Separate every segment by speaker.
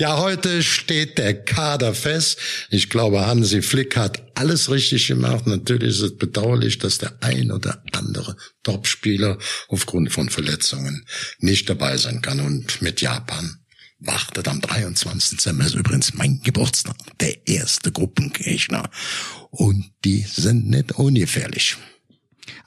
Speaker 1: Ja, heute steht der Kader fest. Ich glaube, Hansi Flick hat alles richtig gemacht. Natürlich ist es bedauerlich, dass der ein oder andere Topspieler aufgrund von Verletzungen nicht dabei sein kann. Und mit Japan wartet am 23. Dezember, ist übrigens mein Geburtstag, der erste Gruppengegner. Und die sind nicht ungefährlich.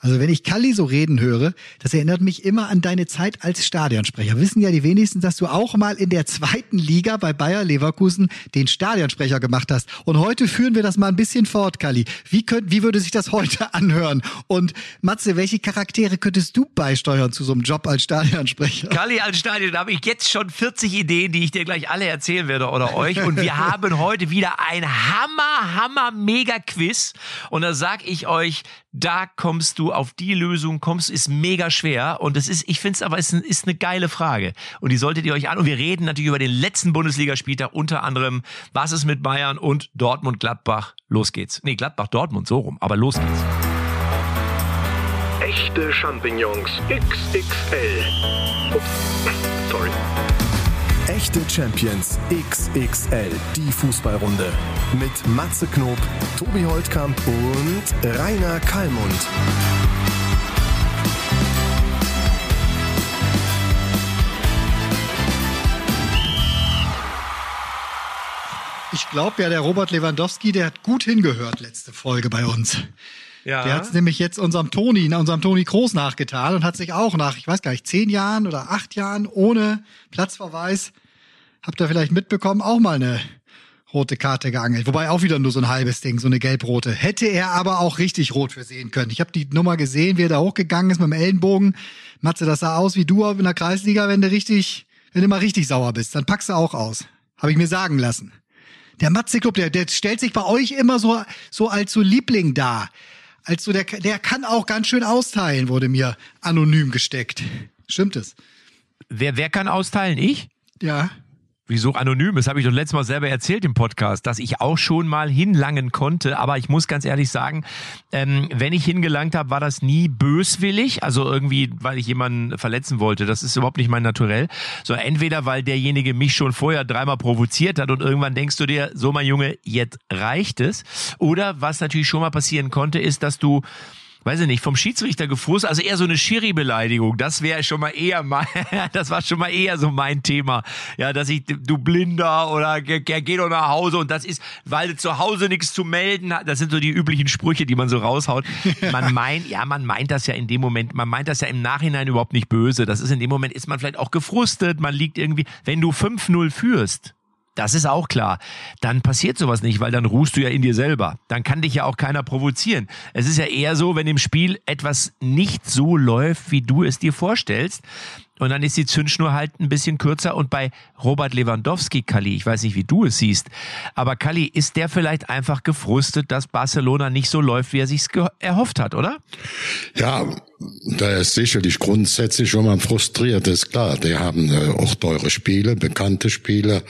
Speaker 2: Also wenn ich Kalli so reden höre, das erinnert mich immer an deine Zeit als Stadionsprecher. Wissen ja die wenigsten, dass du auch mal in der zweiten Liga bei Bayer Leverkusen den Stadionsprecher gemacht hast. Und heute führen wir das mal ein bisschen fort, Kalli. Wie, könnt, wie würde sich das heute anhören? Und Matze, welche Charaktere könntest du beisteuern zu so einem Job als Stadionsprecher?
Speaker 3: Kalli als Stadion, da habe ich jetzt schon 40 Ideen, die ich dir gleich alle erzählen werde oder euch. Und wir haben heute wieder ein Hammer, Hammer, Mega Quiz. Und da sag ich euch, da kommst du auf die Lösung, kommst, ist mega schwer. Und es ist, ich finde es aber, ist, ist eine geile Frage. Und die solltet ihr euch an. Und wir reden natürlich über den letzten Bundesligaspieltag, unter anderem, was ist mit Bayern und Dortmund-Gladbach. Los geht's. Nee, Gladbach-Dortmund, so rum. Aber los geht's.
Speaker 4: Echte Champignons XXL. Ups, sorry.
Speaker 5: Echte Champions XXL, die Fußballrunde. Mit Matze Knob, Tobi Holtkamp und Rainer Kallmund.
Speaker 2: Ich glaube ja, der Robert Lewandowski, der hat gut hingehört letzte Folge bei uns.
Speaker 3: Ja.
Speaker 2: Der hat nämlich jetzt unserem Toni, unserem Toni Kroos nachgetan und hat sich auch nach, ich weiß gar nicht, zehn Jahren oder acht Jahren ohne Platzverweis, habt ihr vielleicht mitbekommen, auch mal eine rote Karte geangelt. Wobei auch wieder nur so ein halbes Ding, so eine gelb-rote. Hätte er aber auch richtig rot für sehen können. Ich habe die Nummer gesehen, wie er da hochgegangen ist mit dem Ellenbogen. Matze, das sah aus wie du in der Kreisliga, wenn du richtig, wenn du mal richtig sauer bist. Dann packst du auch aus. Habe ich mir sagen lassen. Der Matze Club, der, der stellt sich bei euch immer so, so als so Liebling dar. Als so der, der kann auch ganz schön austeilen, wurde mir anonym gesteckt. Stimmt es?
Speaker 3: Wer, wer kann austeilen? Ich?
Speaker 2: Ja.
Speaker 3: Wieso anonym? Das habe ich doch letztes Mal selber erzählt im Podcast, dass ich auch schon mal hinlangen konnte. Aber ich muss ganz ehrlich sagen, ähm, wenn ich hingelangt habe, war das nie böswillig. Also irgendwie, weil ich jemanden verletzen wollte. Das ist überhaupt nicht mein Naturell. So entweder, weil derjenige mich schon vorher dreimal provoziert hat und irgendwann denkst du dir, so mein Junge, jetzt reicht es. Oder was natürlich schon mal passieren konnte, ist, dass du weiß ich nicht, vom Schiedsrichter gefrustet, also eher so eine Schiri-Beleidigung. Das wäre schon mal eher mein, das war schon mal eher so mein Thema. Ja, dass ich, du Blinder oder geh, geh doch nach Hause und das ist, weil du zu Hause nichts zu melden hat. Das sind so die üblichen Sprüche, die man so raushaut. Man meint, ja, man meint das ja in dem Moment, man meint das ja im Nachhinein überhaupt nicht böse. Das ist in dem Moment, ist man vielleicht auch gefrustet, man liegt irgendwie, wenn du 5-0 führst, das ist auch klar. Dann passiert sowas nicht, weil dann ruhst du ja in dir selber. Dann kann dich ja auch keiner provozieren. Es ist ja eher so, wenn im Spiel etwas nicht so läuft, wie du es dir vorstellst, und dann ist die Zündschnur halt ein bisschen kürzer. Und bei Robert Lewandowski, Kali, ich weiß nicht, wie du es siehst, aber Kali, ist der vielleicht einfach gefrustet, dass Barcelona nicht so läuft, wie er sich erhofft hat, oder?
Speaker 1: Ja, da ist sicherlich grundsätzlich schon mal frustriert, ist klar. Die haben äh, auch teure Spiele, bekannte Spiele.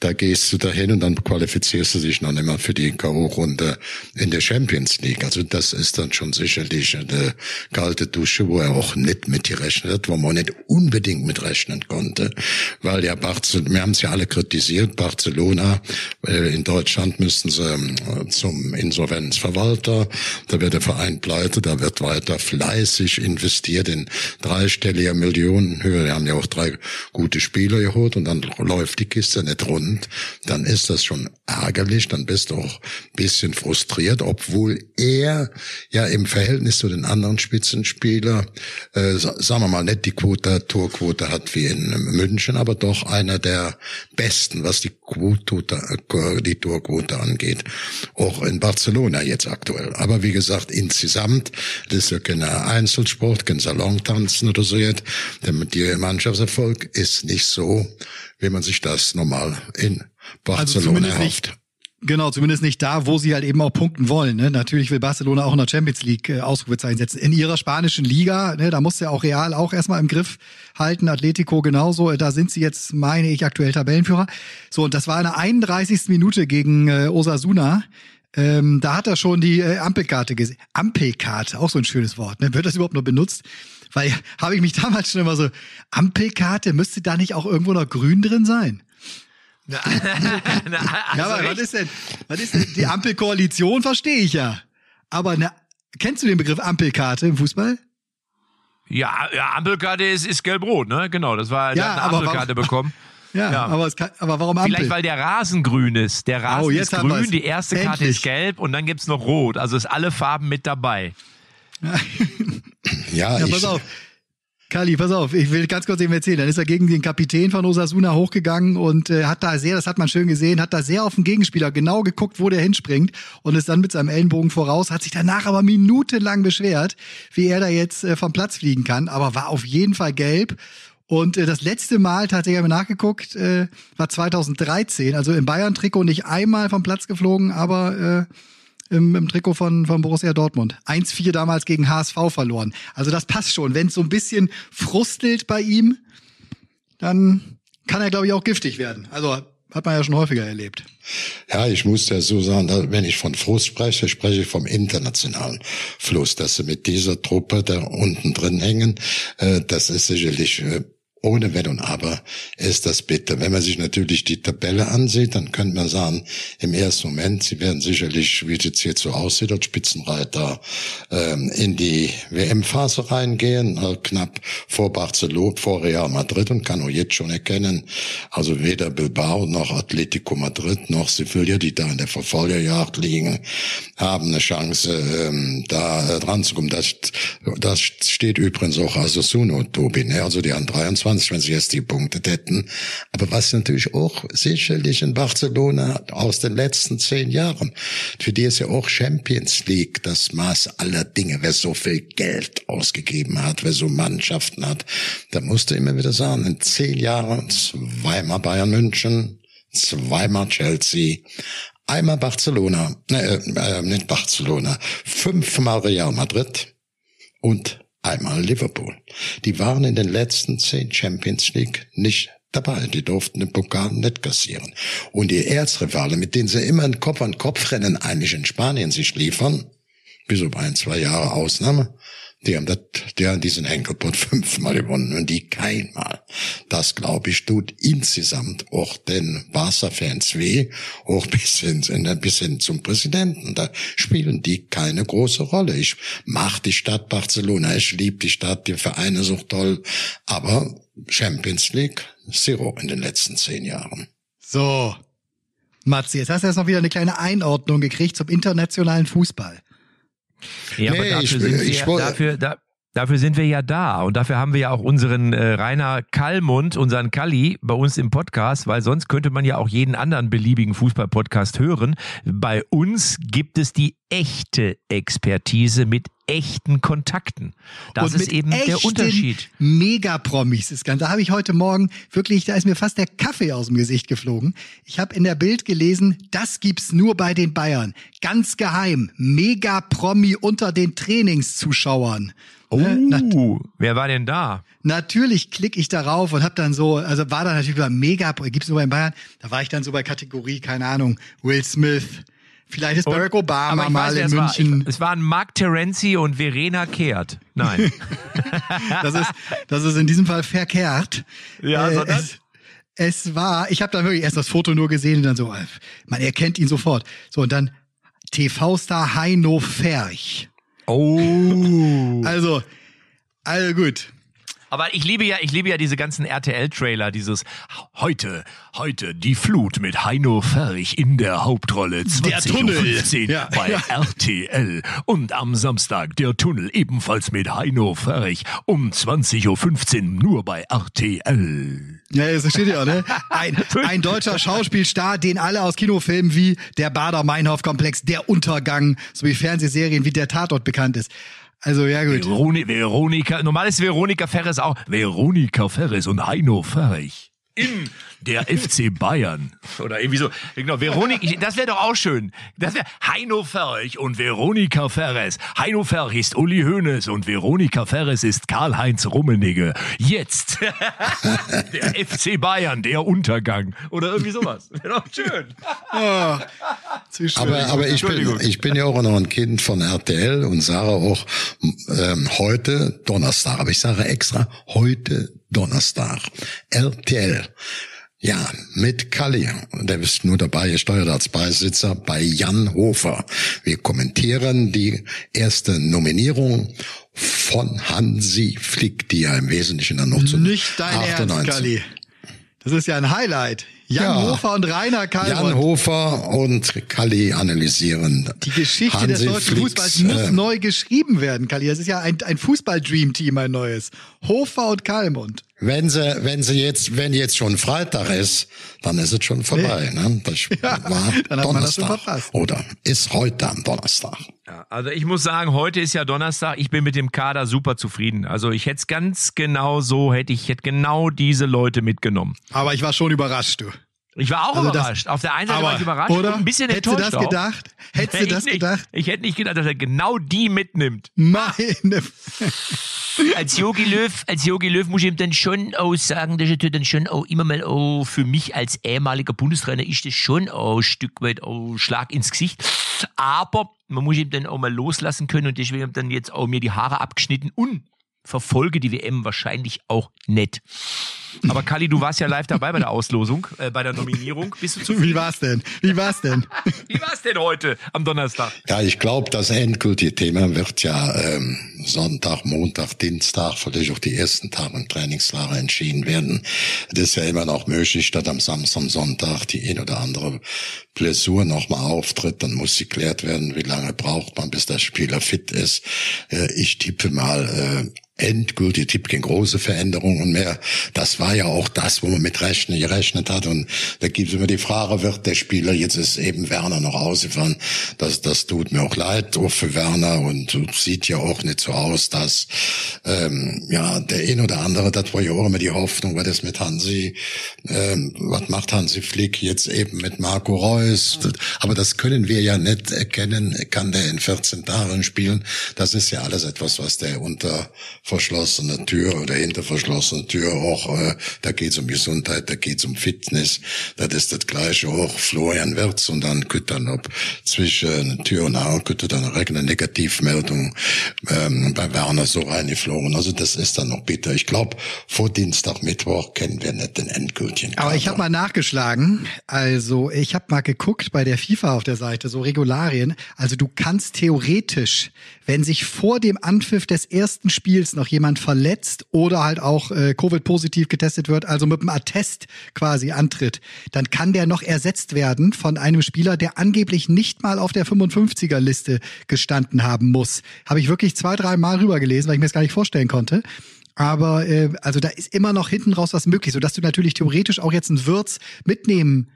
Speaker 1: Da gehst du dahin und dann qualifizierst du dich noch mal für die K.O.-Runde in der Champions League. Also das ist dann schon sicherlich eine kalte Dusche, wo er auch nicht mit gerechnet hat, wo man nicht unbedingt mit rechnen konnte. Weil ja Barcelona, wir haben es ja alle kritisiert, Barcelona, äh, in Deutschland müssten sie äh, zum Insolvenzverwalter, da wird der Verein pleite, da wird weiter fleißig investiert in dreistelliger Millionenhöhe. Wir haben ja auch drei gute Spieler geholt und dann läuft die Kiste nicht rund. Dann ist das schon ärgerlich, dann bist du auch bisschen frustriert, obwohl er ja im Verhältnis zu den anderen Spitzenspieler, äh, sagen wir mal, nicht die Quote, Torquote hat wie in München, aber doch einer der besten, was die die Torquote angeht. Auch in Barcelona jetzt aktuell. Aber wie gesagt, insgesamt, das ist ja keine Einzelsport, kein Salontanzen oder so jetzt. Der Mannschaftserfolg ist nicht so, wie man sich das normal in also Barcelona also erhofft.
Speaker 2: Genau, zumindest nicht da, wo sie halt eben auch punkten wollen. Ne? Natürlich will Barcelona auch in der Champions League äh, Ausrufezeichen setzen. In ihrer spanischen Liga, ne, da muss ja auch Real auch erstmal im Griff halten, Atletico genauso. Da sind sie jetzt, meine ich, aktuell Tabellenführer. So, und das war in der 31. Minute gegen äh, Osasuna. Ähm, da hat er schon die äh, Ampelkarte gesehen. Ampelkarte, auch so ein schönes Wort. Ne? Wird das überhaupt noch benutzt? Weil habe ich mich damals schon immer so, Ampelkarte, müsste da nicht auch irgendwo noch grün drin sein? Ja,
Speaker 3: ja
Speaker 2: aber was ist denn, was ist denn, die Ampelkoalition verstehe ich ja. Aber eine, kennst du den Begriff Ampelkarte im Fußball?
Speaker 3: Ja, ja Ampelkarte ist, ist gelb-rot, ne? Genau, das war,
Speaker 2: ja,
Speaker 3: eine Ampelkarte bekommen.
Speaker 2: Ja, ja, Aber, es kann, aber warum Ampel?
Speaker 3: Vielleicht, weil der Rasen grün ist. Der Rasen oh, ist grün, die erste Endlich. Karte ist gelb und dann gibt's noch rot. Also ist alle Farben mit dabei.
Speaker 1: ja, ja,
Speaker 2: pass auf. Kali, pass auf, ich will ganz kurz eben erzählen. Dann ist er gegen den Kapitän von Osasuna hochgegangen und äh, hat da sehr, das hat man schön gesehen, hat da sehr auf den Gegenspieler genau geguckt, wo der hinspringt und ist dann mit seinem Ellenbogen voraus, hat sich danach aber minutenlang beschwert, wie er da jetzt äh, vom Platz fliegen kann, aber war auf jeden Fall gelb. Und äh, das letzte Mal, tatsächlich habe ich nachgeguckt, äh, war 2013, also im Bayern-Trikot nicht einmal vom Platz geflogen, aber äh, im, im Trikot von, von Borussia Dortmund. 1-4 damals gegen HSV verloren. Also das passt schon. Wenn es so ein bisschen frustelt bei ihm, dann kann er, glaube ich, auch giftig werden. Also hat man ja schon häufiger erlebt.
Speaker 1: Ja, ich muss ja so sagen, wenn ich von Frust spreche, spreche ich vom internationalen Fluss, dass sie mit dieser Truppe da unten drin hängen. Äh, das ist sicherlich äh, ohne Wenn und Aber ist das bitter. Wenn man sich natürlich die Tabelle ansieht, dann könnte man sagen, im ersten Moment, sie werden sicherlich, wie es jetzt hier so aussieht, als Spitzenreiter ähm, in die WM-Phase reingehen, äh, knapp vor Barcelona, vor Real Madrid und kann auch jetzt schon erkennen, also weder Bilbao noch Atletico Madrid noch Sevilla, die da in der Verfolgerjagd liegen, haben eine Chance, ähm, da dran zu kommen. Das, das steht übrigens auch Asasuno, Tobin, ne? also die an 23 20, wenn sie jetzt die Punkte hätten. Aber was natürlich auch sicherlich in Barcelona aus den letzten zehn Jahren, für die ist ja auch Champions League das Maß aller Dinge. Wer so viel Geld ausgegeben hat, wer so Mannschaften hat, da musste immer wieder sagen, in zehn Jahren zweimal Bayern München, zweimal Chelsea, einmal Barcelona, äh, äh, nicht Barcelona, fünfmal Real Madrid und einmal Liverpool. Die waren in den letzten zehn Champions League nicht dabei. Die durften den Pokal nicht kassieren. Und die Erzrivale, mit denen sie immer ein Kopf an Kopf rennen, eigentlich in Spanien sich liefern, bis auf ein, zwei Jahre Ausnahme, die haben das, die haben diesen Henkelpot fünfmal gewonnen und die keinmal. Das, glaube ich, tut insgesamt auch den Barca-Fans weh, auch bis hin, bis hin zum Präsidenten. Da spielen die keine große Rolle. Ich mag die Stadt Barcelona, ich liebe die Stadt, die Vereine so toll, aber Champions League, Zero in den letzten zehn Jahren.
Speaker 2: So, Matze, jetzt hast du erst noch wieder eine kleine Einordnung gekriegt zum internationalen Fußball.
Speaker 3: Ja, nee, aber dafür, ich, sind ich, wir, dafür, da, dafür sind wir ja da und dafür haben wir ja auch unseren äh, Rainer Kallmund, unseren Kalli, bei uns im Podcast, weil sonst könnte man ja auch jeden anderen beliebigen Fußball-Podcast hören. Bei uns gibt es die echte Expertise mit echten Kontakten. Das ist eben der Unterschied.
Speaker 2: Megapromis ist ganz. Da habe ich heute Morgen wirklich, da ist mir fast der Kaffee aus dem Gesicht geflogen. Ich habe in der Bild gelesen, das gibt's nur bei den Bayern. Ganz geheim. Megapromi unter den Trainingszuschauern.
Speaker 3: Oh, ne? wer war denn da?
Speaker 2: Natürlich klicke ich darauf und habe dann so, also war da natürlich wieder mega, gibt's nur bei Bayern. Da war ich dann so bei Kategorie, keine Ahnung, Will Smith, Vielleicht ist Barack Obama und, mal weiß, in München.
Speaker 3: War. Ich, es waren Mark Terenzi und Verena Kehrt. Nein.
Speaker 2: das, ist, das ist in diesem Fall verkehrt.
Speaker 3: Ja, äh, sondern?
Speaker 2: Es, es war, ich habe dann wirklich erst das Foto nur gesehen und dann so, man erkennt ihn sofort. So, und dann TV-Star Heino Ferch.
Speaker 3: Oh.
Speaker 2: Also, also gut.
Speaker 3: Aber ich liebe ja, ich liebe ja diese ganzen RTL-Trailer, dieses heute, heute die Flut mit Heino Ferch in der Hauptrolle 2015 ja. bei ja. RTL und am Samstag der Tunnel ebenfalls mit Heino Ferch um 20.15 Uhr nur bei RTL.
Speaker 2: Ja, das steht ja, ne? Ein, ein deutscher Schauspielstar, den alle aus Kinofilmen wie der Bader-Meinhof-Komplex, der Untergang sowie Fernsehserien wie der Tatort bekannt ist. Also ja gut.
Speaker 3: Veroni Veronika, normal ist Veronika Ferres auch Veronika Ferres und Heino Ferch in der FC Bayern. Oder irgendwie so. Genau, Veronika, das wäre doch auch schön. Das wäre Heino Ferch und Veronika Ferres. Heino Ferch ist Uli Hoeneß und Veronika Ferres ist Karl-Heinz Rummenigge. Jetzt der FC Bayern, der Untergang. Oder irgendwie sowas. Wäre doch schön.
Speaker 1: Oh, aber aber ich, bin, ich bin ja auch noch ein Kind von RTL und sage auch ähm, heute Donnerstag. Aber ich sage extra heute Donnerstag. RTL Ja, mit Kalli. Der ist nur dabei, er steuert als Beisitzer bei Jan Hofer. Wir kommentieren die erste Nominierung von Hansi Flick, die ja im Wesentlichen dann noch zu
Speaker 2: Nicht dein Ernst, Kalli. Das ist ja ein Highlight. Jan ja. Hofer und Rainer Kalmund.
Speaker 1: Jan Hofer und Kalli analysieren.
Speaker 2: Die Geschichte Hansi des deutschen Fußballs muss äh, neu geschrieben werden, Kalli. Das ist ja ein, ein Fußball-Dream-Team, ein neues. Hofer und Kalmund.
Speaker 1: Wenn sie, wenn sie jetzt, wenn jetzt schon Freitag ist, dann ist es schon vorbei. Nee. Ne? Das ja, war dann Donnerstag. Oder ist heute am Donnerstag.
Speaker 3: Ja, also ich muss sagen, heute ist ja Donnerstag. Ich bin mit dem Kader super zufrieden. Also ich hätte es ganz genau so, hätte ich hätte genau diese Leute mitgenommen.
Speaker 2: Aber ich war schon überrascht, du.
Speaker 3: Ich war auch also überrascht. Das, Auf der einen Seite war ich überrascht
Speaker 2: oder?
Speaker 3: und ein bisschen
Speaker 2: Hättest
Speaker 3: enttäuscht.
Speaker 2: Hättest du das auch. gedacht? Hättest du das
Speaker 3: nicht.
Speaker 2: gedacht?
Speaker 3: Ich hätte nicht gedacht, dass er genau die mitnimmt.
Speaker 2: Meine.
Speaker 3: als Yogi Löw, als Yogi Löw muss ich ihm dann schon auch sagen, dass er dann schon auch immer mal auch für mich als ehemaliger Bundestrainer ist das schon auch ein Stück weit auch Schlag ins Gesicht. Aber man muss ihm dann auch mal loslassen können und deswegen dann jetzt auch mir die Haare abgeschnitten und verfolge die WM wahrscheinlich auch nett. Aber Kali, du warst ja live dabei bei der Auslosung, äh, bei der Nominierung. Bist du zufrieden?
Speaker 2: Wie war's denn? Wie war's denn?
Speaker 3: Wie war's denn heute am Donnerstag?
Speaker 1: Ja, ich glaube, das endgültige Thema wird ja ähm, Sonntag, Montag, Dienstag, vielleicht auch die ersten Tage im Trainingslager entschieden werden. Das ist ja immer noch möglich, dass am Samstag, Sonntag die ein oder andere Blessur nochmal auftritt. Dann muss sie klärt werden, wie lange braucht man, bis der Spieler fit ist. Äh, ich tippe mal äh, endgültig Tipp gegen große Veränderungen mehr. Das war ja auch das, wo man mit rechnen, gerechnet hat. Und da gibt es immer die Frage, wird der Spieler, jetzt ist eben Werner noch ausgefahren, das, das tut mir auch leid, auch für Werner und sieht ja auch nicht so aus, dass ähm, ja der ein oder andere, das war ja auch immer die Hoffnung, weil das mit Hansi, ähm, was macht Hansi Flick jetzt eben mit Marco Reus? Aber das können wir ja nicht erkennen, kann der in 14 Tagen spielen. Das ist ja alles etwas, was der unter verschlossene Tür oder hinter verschlossene Tür auch, äh, da geht's um Gesundheit, da geht's um Fitness, das ist das gleiche auch Florian Wirtz und dann könnte dann ob zwischen Tür und Auge könnte dann eine Negativmeldung ähm, bei Werner so reingeflogen. Also das ist dann noch bitter. Ich glaube, vor Dienstag, Mittwoch kennen wir nicht den endgültigen.
Speaker 2: Aber ich habe mal nachgeschlagen. Also ich habe mal geguckt bei der FIFA auf der Seite, so Regularien. Also du kannst theoretisch, wenn sich vor dem Anpfiff des ersten Spiels noch jemand verletzt oder halt auch äh, Covid-positiv getestet wird, also mit einem Attest quasi antritt, dann kann der noch ersetzt werden von einem Spieler, der angeblich nicht mal auf der 55er-Liste gestanden haben muss. Habe ich wirklich zwei, drei Mal rübergelesen, weil ich mir das gar nicht vorstellen konnte. Aber äh, also da ist immer noch hinten raus was möglich, sodass du natürlich theoretisch auch jetzt einen Würz mitnehmen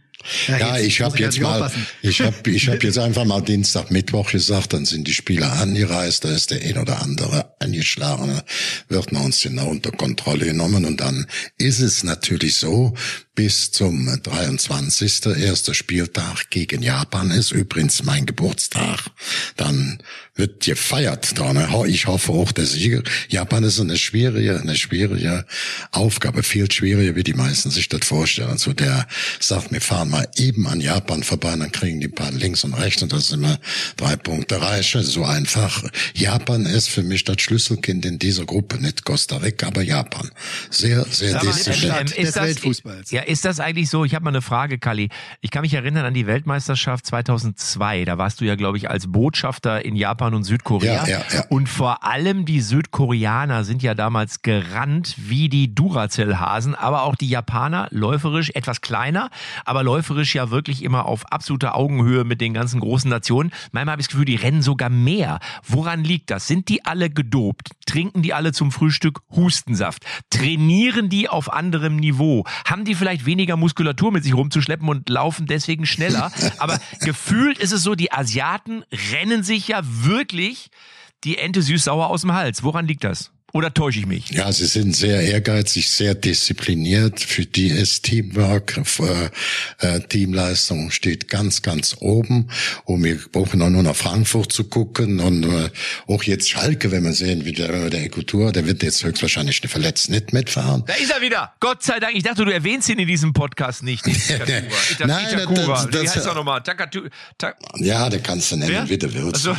Speaker 1: ja, ja ich habe jetzt mal, ich habe ich hab jetzt einfach mal Dienstag, Mittwoch gesagt, dann sind die Spieler angereist, da ist der ein oder andere angeschlagene, wird man uns genau unter Kontrolle genommen und dann ist es natürlich so, bis zum 23. erster Spieltag gegen Japan ist übrigens mein Geburtstag. Dann wird gefeiert da. Ne? Ich hoffe auch der Sieger. Japan ist eine schwierige, eine schwierige Aufgabe, viel schwieriger, wie die meisten sich das vorstellen. Also der sagt, wir fahren mal eben an Japan vorbei, dann kriegen die paar links und rechts und das sind immer drei Punkte reiche. So einfach. Japan ist für mich das Schlüsselkind in dieser Gruppe, nicht Costa Rica, aber Japan. Sehr, sehr diszipliniert.
Speaker 2: Des Weltfußballs.
Speaker 3: Ja, ist das eigentlich so? Ich habe mal eine Frage, Kali. Ich kann mich erinnern an die Weltmeisterschaft 2002. Da warst du ja, glaube ich, als Botschafter in Japan und Südkorea.
Speaker 1: Ja, ja, ja.
Speaker 3: Und vor allem die Südkoreaner sind ja damals gerannt wie die Duracell-Hasen, aber auch die Japaner läuferisch etwas kleiner, aber läuferisch ja wirklich immer auf absoluter Augenhöhe mit den ganzen großen Nationen. Manchmal habe ich das Gefühl, die rennen sogar mehr. Woran liegt das? Sind die alle gedopt? Trinken die alle zum Frühstück Hustensaft? Trainieren die auf anderem Niveau? Haben die vielleicht vielleicht weniger Muskulatur mit sich rumzuschleppen und laufen deswegen schneller. Aber gefühlt ist es so, die Asiaten rennen sich ja wirklich die Ente süß-sauer aus dem Hals. Woran liegt das? Oder täusche ich mich?
Speaker 1: Ja, sie sind sehr ehrgeizig, sehr diszipliniert. Für die ist Teamwork, äh, äh, Teamleistung steht ganz, ganz oben. Und wir brauchen auch nur nach Frankfurt zu gucken. Und äh, auch jetzt Schalke, wenn wir sehen, wie der, der Ekutur, der wird jetzt höchstwahrscheinlich verletzt nicht mitfahren.
Speaker 3: Da ist er wieder. Gott sei Dank. Ich dachte, du erwähnst ihn in diesem Podcast nicht. Nein, Itakura. Das, das, das, heißt auch nochmal. Takatu,
Speaker 1: ja, der kannst du nennen, wie du willst. Also,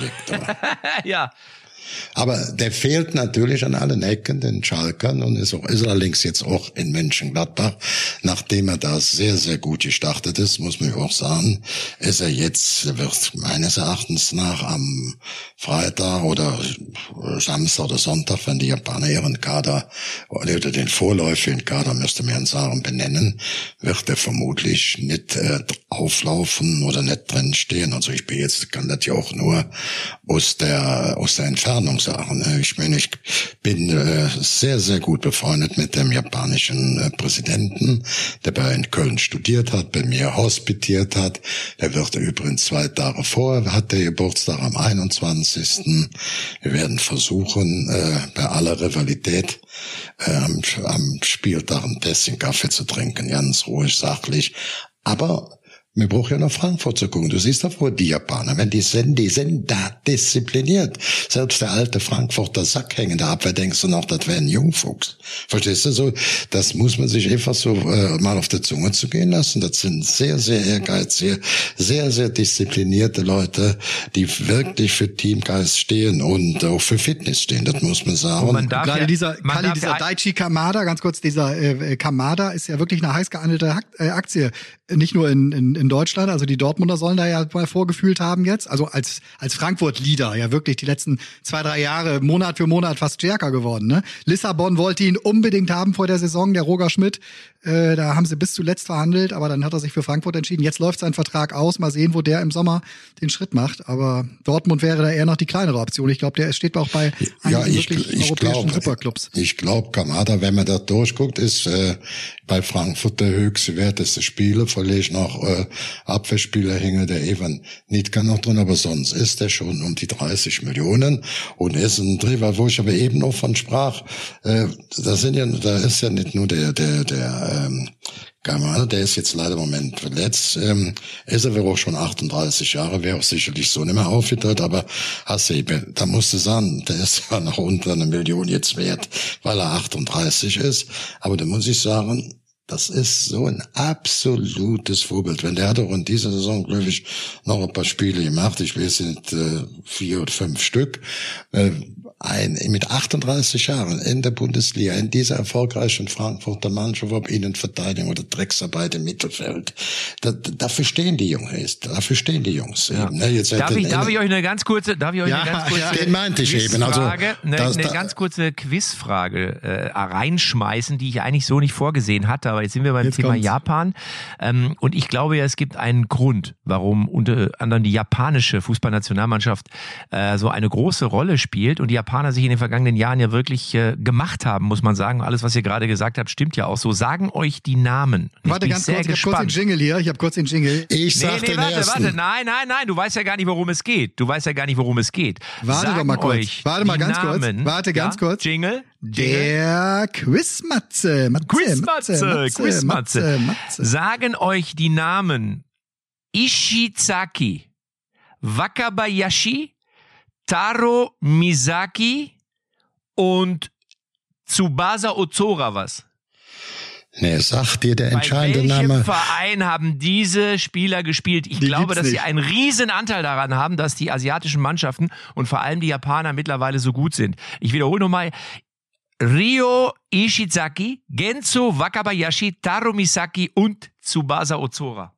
Speaker 3: ja.
Speaker 1: Aber der fehlt natürlich an allen Ecken, den Schalkern, und ist, auch, ist allerdings jetzt auch in Mönchengladbach. Nachdem er da sehr, sehr gut gestartet ist, muss man auch sagen, ist er jetzt, wird meines Erachtens nach am Freitag oder Samstag oder Sonntag, wenn die Japaner ihren Kader oder den vorläufigen Kader, müsste man sagen, benennen, wird er vermutlich nicht äh, auflaufen oder nicht drin stehen. Also ich bin jetzt, kann das ja auch nur aus der, aus der Entfernung Entfernungssachen. Ne? Ich meine, ich bin äh, sehr, sehr gut befreundet mit dem japanischen äh, Präsidenten, der bei in Köln studiert hat, bei mir hospitiert hat. Der wird übrigens zwei Tage vor, hat der Geburtstag am 21. Wir werden versuchen, äh, bei aller Rivalität äh, am, am Spieltag ein Tässchen Kaffee zu trinken, ganz ruhig, sachlich. Aber wir brauchen ja nach Frankfurt zu gucken. Du siehst doch wohl die Japaner, wenn die sind, die sind da diszipliniert. Selbst der alte Frankfurter Sack hängen da ab, wer denkst du noch, das wäre ein Jungfuchs. Verstehst du so? Das muss man sich einfach so äh, mal auf der Zunge zu gehen lassen. Das sind sehr, sehr ehrgeizige, sehr, sehr disziplinierte Leute, die wirklich für Teamgeist stehen und auch für Fitness stehen. Das muss man sagen. Und
Speaker 2: man darf Gerade ja, dieser, Kali, dieser Daichi Kamada, ganz kurz, dieser äh, Kamada ist ja wirklich eine heiß gehandelte äh, Aktie. Nicht nur in, in in Deutschland. Also die Dortmunder sollen da ja mal vorgefühlt haben jetzt. Also als, als Frankfurt-Leader ja wirklich die letzten zwei, drei Jahre Monat für Monat fast stärker geworden. Ne? Lissabon wollte ihn unbedingt haben vor der Saison, der Roger Schmidt. Äh, da haben sie bis zuletzt verhandelt, aber dann hat er sich für Frankfurt entschieden. Jetzt läuft sein Vertrag aus. Mal sehen, wo der im Sommer den Schritt macht. Aber Dortmund wäre da eher noch die kleinere Option. Ich glaube, der steht auch bei
Speaker 1: ja, ich, ich europäischen glaub, Superclubs. Ich glaube, Kamada, wenn man da durchguckt, ist äh, bei Frankfurt der höchste werteste Spieler. Verlegt noch äh, Abwehrspieler hänge der Evan Nitka noch drin, aber sonst ist er schon um die 30 Millionen und ist ein Drehwahl, wo ich aber eben noch von sprach. Äh, da sind ja, da ist ja nicht nur der der der ähm, Gamal, der ist jetzt leider im Moment verletzt. Ähm, ist aber auch schon 38 Jahre, wäre auch sicherlich so nicht mehr aufgeteilt, aber hast du eben, da musst du sagen, der ist ja noch unter einer Million jetzt wert, weil er 38 ist. Aber da muss ich sagen, das ist so ein absolutes Vorbild. Wenn der hat auch in dieser Saison, glaube ich, noch ein paar Spiele gemacht. Ich weiß nicht, äh, vier oder fünf Stück. Ein, mit 38 Jahren in der Bundesliga, in dieser erfolgreichen Frankfurter Mannschaft, ob Innenverteidigung oder Drecksarbeit im Mittelfeld. Da, dafür stehen die Jungs, dafür stehen die Jungs ja. eben. Ne?
Speaker 3: Jetzt darf, ich, darf ich euch eine ganz kurze, darf ich euch ja, eine ganz kurze ja,
Speaker 1: den meinte ich eben. Also,
Speaker 3: eine, eine ganz kurze Quizfrage äh, reinschmeißen, die ich eigentlich so nicht vorgesehen hatte, aber jetzt sind wir beim jetzt Thema kommt's. Japan. Ähm, und ich glaube ja, es gibt einen Grund, warum unter anderem die japanische Fußballnationalmannschaft äh, so eine große Rolle spielt und die Japaner sich in den vergangenen Jahren ja wirklich äh, gemacht haben, muss man sagen. Alles, was ihr gerade gesagt habt, stimmt ja auch so. Sagen euch die Namen.
Speaker 2: Ich warte ganz kurz, gespannt. ich habe kurz den Jingle hier. Ich habe kurz den Jingle.
Speaker 1: Ich sag nee, nee, den
Speaker 3: warte,
Speaker 1: ersten.
Speaker 3: warte. Nein, nein, nein. Du weißt ja gar nicht, worum es geht. Du weißt ja gar nicht, worum es geht.
Speaker 2: Warte
Speaker 3: Sagen
Speaker 2: doch mal kurz. Warte mal ganz
Speaker 3: Namen,
Speaker 2: kurz. Warte ganz
Speaker 3: ja?
Speaker 2: kurz.
Speaker 3: Jingle.
Speaker 2: Der Quizmatze. Matze,
Speaker 3: Quizmatze,
Speaker 2: Matze,
Speaker 3: Quizmatze. Sagen euch die Namen Ishizaki, Wakabayashi, Taro Misaki und Tsubasa Ozora was?
Speaker 1: Nee, sagt dir der entscheidende
Speaker 3: Bei welchem
Speaker 1: Name.
Speaker 3: Verein haben diese Spieler gespielt? Ich
Speaker 2: Die
Speaker 3: glaube, dass sie
Speaker 2: nicht.
Speaker 3: einen riesen Anteil daran haben, dass die asiatischen Mannschaften und vor allem die Japaner mittlerweile so gut sind. Ich wiederhole nochmal. Ryo Ishizaki, Genzo Wakabayashi, Taro Misaki und Tsubasa Ozora.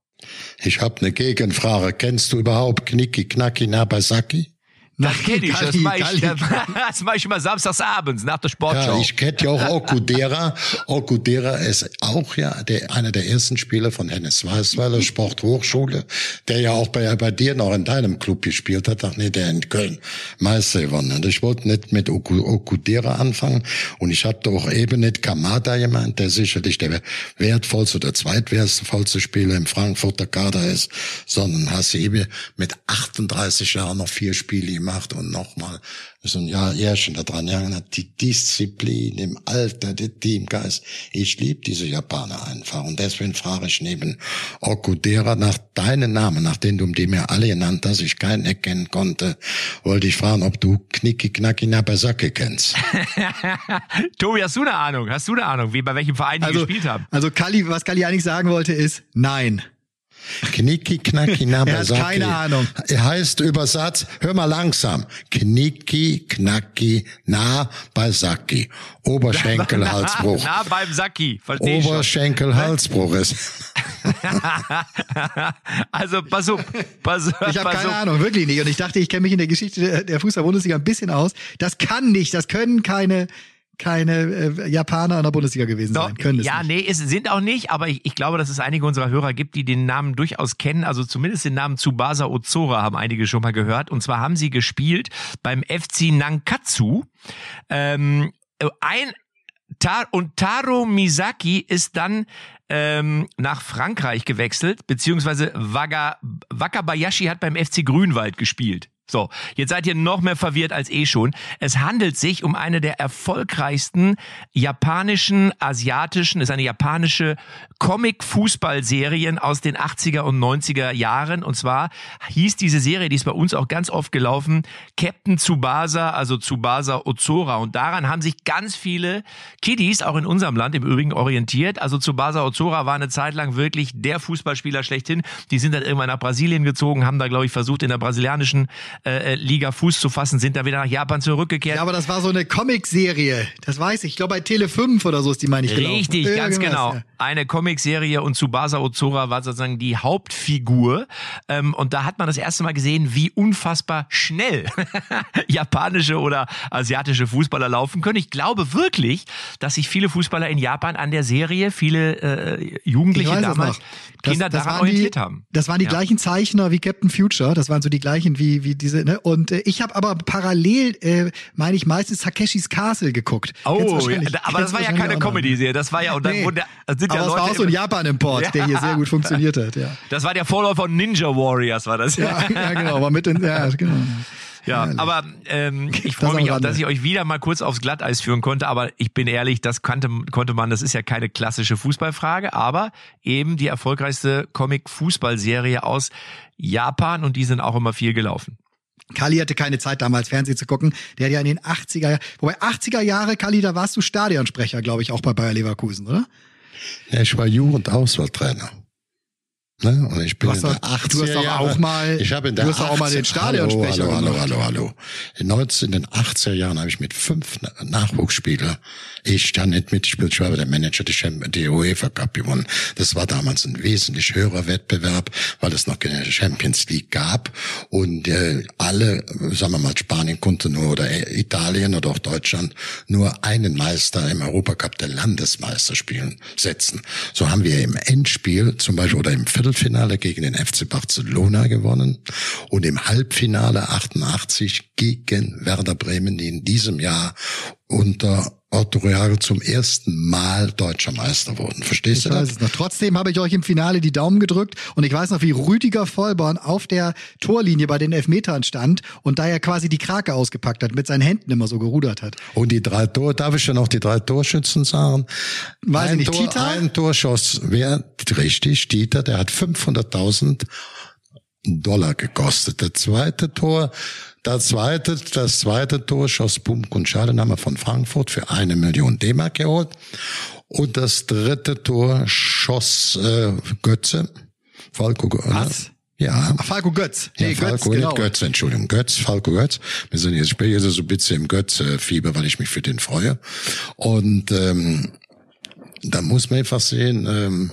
Speaker 1: Ich habe eine Gegenfrage. Kennst du überhaupt Knicki Knacki Nabasaki?
Speaker 3: Das kenne ich. Das mache ich, das mach ich immer samstags abends nach der Sportschau.
Speaker 1: Ja, ich kenne ja auch Okudera. Okudera ist auch ja der, einer der ersten Spieler von Hennes Weißweiler Sporthochschule, der ja auch bei, bei dir noch in deinem Club gespielt hat. Ach nee, der in Köln Meister gewonnen. Und ich wollte nicht mit Oku, Okudera anfangen und ich hatte auch eben nicht Kamada jemand, der sicherlich der wertvollste oder zweitwertvollste Spieler im Frankfurter Kader ist, sondern Hasebe mit 38 Jahren noch vier Spiele gemacht und nochmal so ein Jahr Jährchen da dran gegangen hat. Die Disziplin im Alter, der Teamgeist. Ich liebe diese Japaner einfach. Und deswegen frage ich neben Okudera nach deinen Namen, nach denen du die mir alle genannt hast, ich keinen erkennen konnte, wollte ich fragen, ob du Knicki Knacki Nabasake kennst.
Speaker 3: Tobi, hast du eine Ahnung? Hast du eine Ahnung, wie bei welchem Verein die
Speaker 2: Also,
Speaker 3: gespielt haben?
Speaker 2: also Kali, was Kali eigentlich sagen wollte, ist nein.
Speaker 1: Knicki Knacki Nabasaki.
Speaker 2: Er hat keine Ahnung.
Speaker 1: Er heißt übersetzt, hör mal langsam. Knicki Knacki Nabasaki. Oberschenkel, Halsbruch.
Speaker 3: Na, beim Sacki, verstehe ich schon.
Speaker 1: Oberschenkel, Halsbruch ist.
Speaker 3: also pass auf, pass,
Speaker 2: Ich habe keine
Speaker 3: auf.
Speaker 2: Ahnung, wirklich nicht. Und ich dachte, ich kenne mich in der Geschichte der, der Fußball-Bundesliga ein bisschen aus. Das kann nicht, das können keine, keine äh, Japaner in der Bundesliga gewesen
Speaker 3: Doch,
Speaker 2: sein. Können
Speaker 3: ja,
Speaker 2: nicht.
Speaker 3: nee, es sind auch nicht, aber ich, ich glaube, dass es einige unserer Hörer gibt, die den Namen durchaus kennen. Also zumindest den Namen Tsubasa Ozora haben einige schon mal gehört. Und zwar haben sie gespielt beim FC Nankatsu. Ähm, ein Ta und Taro Misaki ist dann ähm, nach Frankreich gewechselt, beziehungsweise Waga, Wakabayashi hat beim FC Grünwald gespielt. So, jetzt seid ihr noch mehr verwirrt als eh schon. Es handelt sich um eine der erfolgreichsten japanischen, asiatischen, ist eine japanische Comic-Fußballserien aus den 80er und 90er Jahren. Und zwar hieß diese Serie, die ist bei uns auch ganz oft gelaufen, Captain Tsubasa, also Tsubasa Ozora. Und daran haben sich ganz viele Kiddies, auch in unserem Land im Übrigen, orientiert. Also Tsubasa Ozora war eine Zeit lang wirklich der Fußballspieler schlechthin. Die sind dann irgendwann nach Brasilien gezogen, haben da, glaube ich, versucht, in der brasilianischen äh, Liga Fuß zu fassen, sind da wieder nach Japan zurückgekehrt.
Speaker 2: Ja, aber das war so eine Comic-Serie. Das weiß ich. Ich glaube, bei Tele 5 oder so ist die, meine ich, gelaufen.
Speaker 3: Richtig, ganz
Speaker 2: Irgendwas,
Speaker 3: genau.
Speaker 2: ja.
Speaker 3: Eine Comicserie und Tsubasa Ozora war sozusagen die Hauptfigur. Ähm, und da hat man das erste Mal gesehen, wie unfassbar schnell japanische oder asiatische Fußballer laufen können. Ich glaube wirklich, dass sich viele Fußballer in Japan an der Serie, viele äh,
Speaker 2: Ich
Speaker 3: Jugendliche damals.
Speaker 2: Das-
Speaker 3: Kinder
Speaker 2: das
Speaker 3: daran orientiert
Speaker 2: die,
Speaker 3: haben.
Speaker 2: Das waren die
Speaker 3: Ja.
Speaker 2: gleichen Zeichner wie Captain Future. Das waren so die gleichen wie, wie diese, ne? Und äh, ich habe aber parallel, äh, meine ich, meistens Takeshis Castle geguckt.
Speaker 3: Oh, ja, aber das war ja keine
Speaker 2: noch.
Speaker 3: Comedy-Serie, das war ja, und dann
Speaker 2: Nee.
Speaker 3: wurde, das sind ja
Speaker 2: aber es
Speaker 3: Leute,
Speaker 2: war auch so ein Japan-Import,
Speaker 3: Ja.
Speaker 2: der hier sehr gut funktioniert hat, ja.
Speaker 3: das war der Vorläufer von Ninja Warriors, war das.
Speaker 2: Ja, ja genau, aber mit den, ja, genau.
Speaker 3: Ja, aber ähm, ich
Speaker 2: Das
Speaker 3: freue mich auch, dass ich euch wieder mal kurz aufs Glatteis führen konnte. Aber ich bin ehrlich, das kannte, konnte man, das ist ja keine klassische Fußballfrage, aber eben die erfolgreichste Comic-Fußballserie aus Japan und die sind auch immer viel gelaufen.
Speaker 2: Kali hatte keine Zeit damals Fernsehen zu gucken. Der hat ja in den 80er Jahren, wobei 80er Jahre, Kali, da warst du Stadionsprecher, glaube ich, auch bei Bayer Leverkusen, oder?
Speaker 1: Ja, ich war Jugendauswahltrainer. Ne? Und ich bin
Speaker 2: Du hast
Speaker 1: in der
Speaker 2: doch-
Speaker 1: 80er
Speaker 2: du hast doch
Speaker 1: Jahre,
Speaker 2: auch mal-
Speaker 1: ich habe in der
Speaker 2: du hast doch auch mal den
Speaker 1: 80
Speaker 2: Stadionsprecher
Speaker 1: hallo, hallo, hallo, hallo, hallo. In 19, in den 80er Jahren habe ich mit fünf Na- Nachwuchsspieler, ich stand nicht mitgespielt, ich war aber der Manager Champions, der UEFA Cup gewonnen. Das war damals ein wesentlich höherer Wettbewerb, weil es noch keine Champions League gab und äh, alle, sagen wir mal, Spanien konnte nur oder äh, Italien oder auch Deutschland nur einen Meister im Europacup der Landesmeister spielen setzen. So haben wir im Endspiel zum Beispiel oder im Viertelfinale gegen den FC Barcelona gewonnen und im Halbfinale 88 gegen Werder Bremen, die in diesem Jahr unter Otto Reagel zum ersten Mal deutscher Meister wurden. Verstehst
Speaker 2: Ich
Speaker 1: du das?
Speaker 2: Trotzdem habe ich euch im Finale die Daumen gedrückt und ich weiß noch, wie Rüdiger Vollborn auf der Torlinie bei den Elfmetern stand und da er quasi die Krake ausgepackt hat, mit seinen Händen immer so gerudert hat.
Speaker 1: Und die drei Tore, darf ich schon noch die drei Torschützen sagen?
Speaker 2: Weiß ich
Speaker 1: ein
Speaker 2: nicht,
Speaker 1: Tor,
Speaker 2: Tita?
Speaker 1: Ein Tor schoss, wer, richtig, Dieter, der hat 500.000 Dollar gekostet. Der zweite Tor, das zweite, das zweite Tor schoss Bum Kunschalenhammer von Frankfurt für eine Million D-Mark geholt. Und das dritte Tor schoss äh, Götze. Falco, Gö-
Speaker 2: Was?
Speaker 1: Ja.
Speaker 2: Falco Götz.
Speaker 1: Ja,
Speaker 2: Nee,
Speaker 1: Falco,
Speaker 2: Götz, genau.
Speaker 1: Götz, Entschuldigung, Götz, Falco Götz. Wir sind jetzt, ich bin jetzt so ein bisschen im Götz-Fieber, weil ich mich für den freue. Und ähm, da muss man einfach sehen, ähm,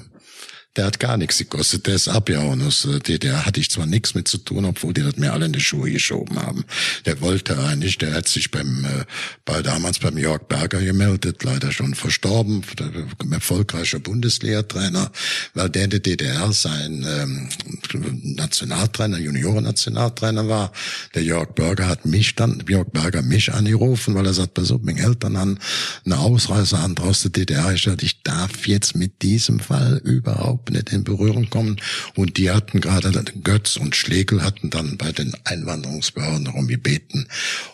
Speaker 1: der hat gar nichts gekostet. Der ist abgehauen aus der DDR. Hatte ich zwar nichts mit zu tun, obwohl die das mir alle in die Schuhe geschoben haben. Der wollte eigentlich, der hat sich beim, äh, bei damals beim Jörg Berger gemeldet, leider schon verstorben, der erfolgreicher Bundeslehrtrainer, weil der in der DDR sein ähm, Nationaltrainer, Junioren-Nationaltrainer war. Der Jörg Berger hat mich dann, Jörg Berger mich angerufen, weil er sagt, pass auf, meine Eltern haben eine Ausreiseantrag aus der DDR. Ich sagte, ich darf jetzt mit diesem Fall überhaupt nicht in Berührung kommen. Und die hatten gerade, Götz und Schlegel hatten dann bei den Einwanderungsbehörden darum gebeten,